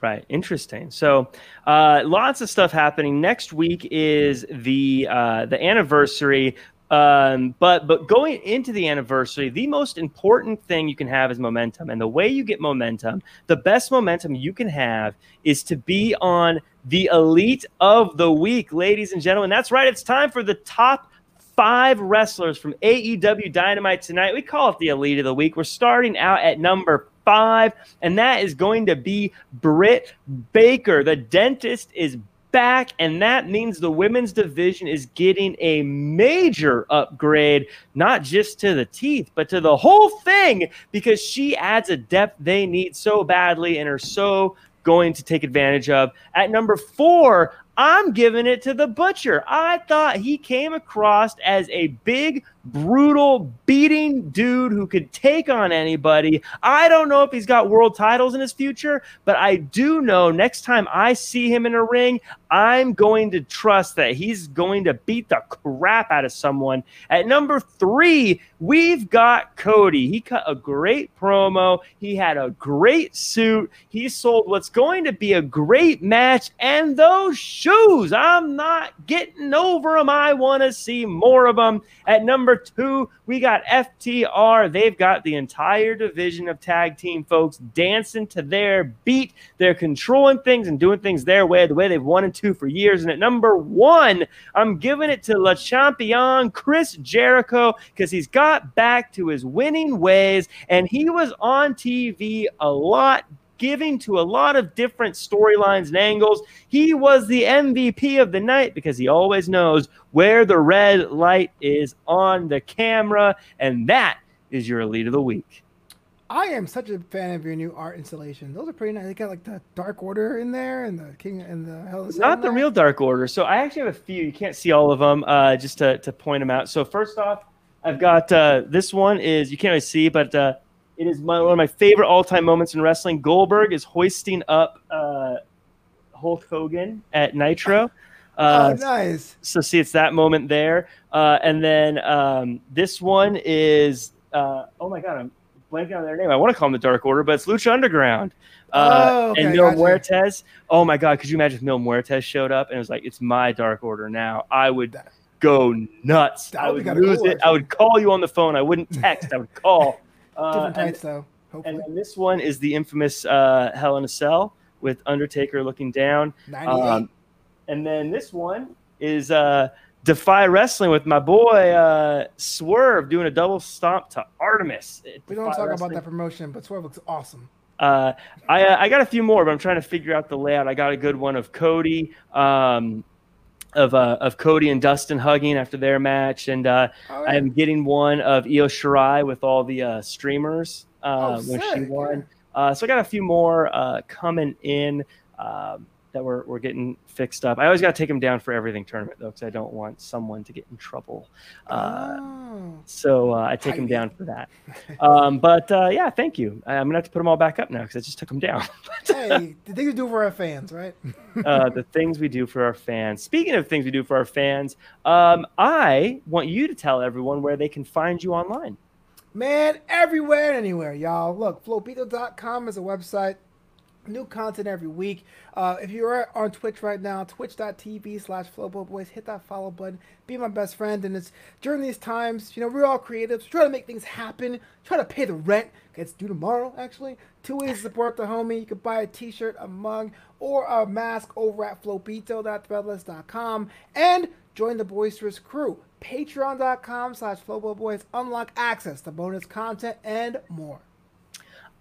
Right. Interesting. So, uh, lots of stuff happening. Next week is the uh, the anniversary. Um, but but going into the anniversary, the most important thing you can have is momentum, and the way you get momentum, the best momentum you can have, is to be on the elite of the week, ladies and gentlemen. That's right. It's time for the top five wrestlers from AEW Dynamite tonight. We call it the elite of the week. We're starting out at number five, and that is going to be Britt Baker. The dentist is back, and that means the women's division is getting a major upgrade, not just to the teeth, but to the whole thing, because she adds a depth they need so badly and are so going to take advantage of. At number four, I'm giving it to the Butcher. I thought he came across as a big, brutal, beating dude who could take on anybody. I don't know if he's got world titles in his future, but I do know next time I see him in a ring, I'm going to trust that he's going to beat the crap out of someone. At number three, we've got Cody. He cut a great promo. He had a great suit. He sold what's going to be a great match. And those shoes, I'm not getting over them. I want to see more of them. At number two, we got FTR. They've got the entire division of tag team folks dancing to their beat. They're controlling things and doing things their way, the way they've wanted to for years. And at number one, I'm giving it to Le Champion, Chris Jericho, because he's got back to his winning ways and he was on TV a lot giving to a lot of different storylines and angles. He was the MVP of the night because he always knows where the red light is on the camera, and that is your elite of the week. I am such a fan of your new art installation. Those are pretty nice. They got like the Dark Order in there and the King and the Hell. Not the real Dark Order. So I actually have a few. You can't see all of them. Uh, just to to point them out. So first off, I've got uh, this one is you can't really see, but uh, it is my, one of my favorite all time moments in wrestling. Goldberg is hoisting up uh, Hulk Hogan at Nitro. Uh, oh, nice. So see, it's that moment there, uh, and then um, this one is uh, oh my god, I'm blanking on their name. I want to call them the Dark Order, but it's Lucha Underground. Uh, oh, okay, and Mil gotcha. Muertes. Oh my god, could you imagine if Mil Muertes showed up and it was like, "It's my Dark Order now"? I would go nuts. I would lose cool, it. I would call you on the phone. I wouldn't text. I would call. Different uh, types, and, though. Hopefully. And this one is the infamous uh, Hell in a Cell with Undertaker looking down. Um, and then this one is uh, Defy Wrestling with my boy uh, Swerve doing a double stomp to Artemis. We don't talk Wrestling. about that promotion, but Swerve looks awesome. Uh, I uh, I got a few more, but I'm trying to figure out the layout. I got a good one of Cody, um, of uh, of Cody and Dustin hugging after their match, and uh, oh, yeah. I'm getting one of Io Shirai with all the uh, streamers uh, oh, when she won. Uh, so I got a few more uh, coming in. Um, that we're, we're getting fixed up. I always got to take them down for everything tournament though, because I don't want someone to get in trouble. Uh, oh. So uh, I take them down for that. Um, but uh, yeah, thank you. I'm gonna have to put them all back up now because I just took them down. hey, the things we do for our fans, right? Uh, the things we do for our fans. Speaking of things we do for our fans, um, I want you to tell everyone where they can find you online. Man, everywhere and anywhere, y'all. Look, flowbito.com is a website New content every week. Uh, if you're on Twitch right now, twitch.tv slash flowboboys, hit that follow button. Be my best friend. And it's during these times, you know, we're all creatives. Try to make things happen. Try to pay the rent. It's due tomorrow, actually. Two ways to support the homie. You can buy a t-shirt, a mug, or a mask over at flowbito.threadless.com. And join the boisterous crew. Patreon.com slash flowboboys. Unlock access to bonus content and more.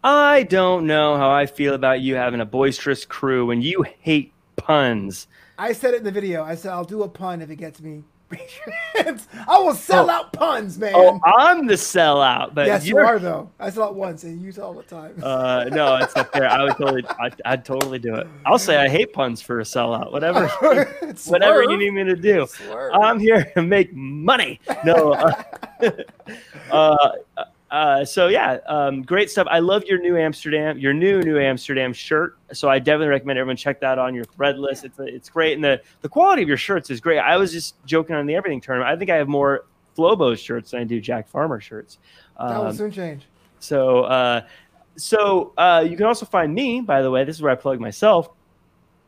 I don't know how I feel about you having a boisterous crew when you hate puns. I said it in the video. I said I'll do a pun if it gets me. I will sell oh. out puns, man. Oh, I'm the sellout, but yes, you're... you are though. I sell out once and you it all the time. uh, no, it's not fair. I would totally, I'd, I'd, totally do it. I'll say I hate puns for a sellout. Whatever, whatever you need me to do. I'm here to make money. No. Uh, uh, uh, so yeah, um, great stuff. I love your new Amsterdam, your new new Amsterdam shirt. So I definitely recommend everyone check that on your Threadless. It's it's great, and the the quality of your shirts is great. I was just joking on the everything tournament. I think I have more Flobo shirts than I do Jack Farmer shirts. Um, that will soon change. So uh, so uh, you can also find me. By the way, this is where I plug myself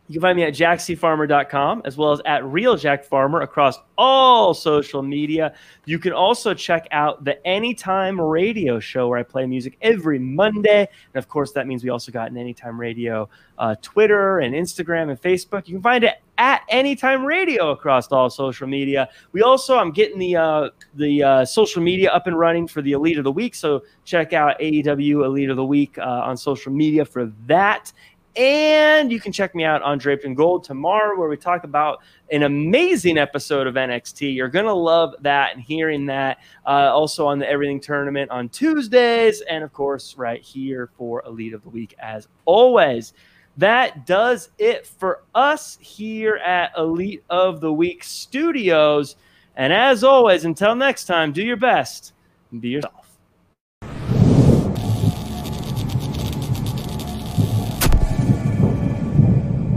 you can find me at jackcfarmer.com as well as at Real Jack Farmer across all social media. You can also check out the Anytime Radio show where I play music every Monday. And of course, that means we also got an Anytime Radio uh, Twitter and Instagram and Facebook. You can find it at Anytime Radio across all social media. We also, I'm getting the uh, the uh, social media up and running for the Elite of the Week. So check out AEW Elite of the Week uh, on social media for that. And you can check me out on Draped in Gold tomorrow, where we talk about an amazing episode of NXT. You're going to love that and hearing that. Uh, also on the Everything Tournament on Tuesdays. And of course, right here for Elite of the Week, as always. that does it for us here at Elite of the Week Studios. And as always, until next time, do your best be yourself.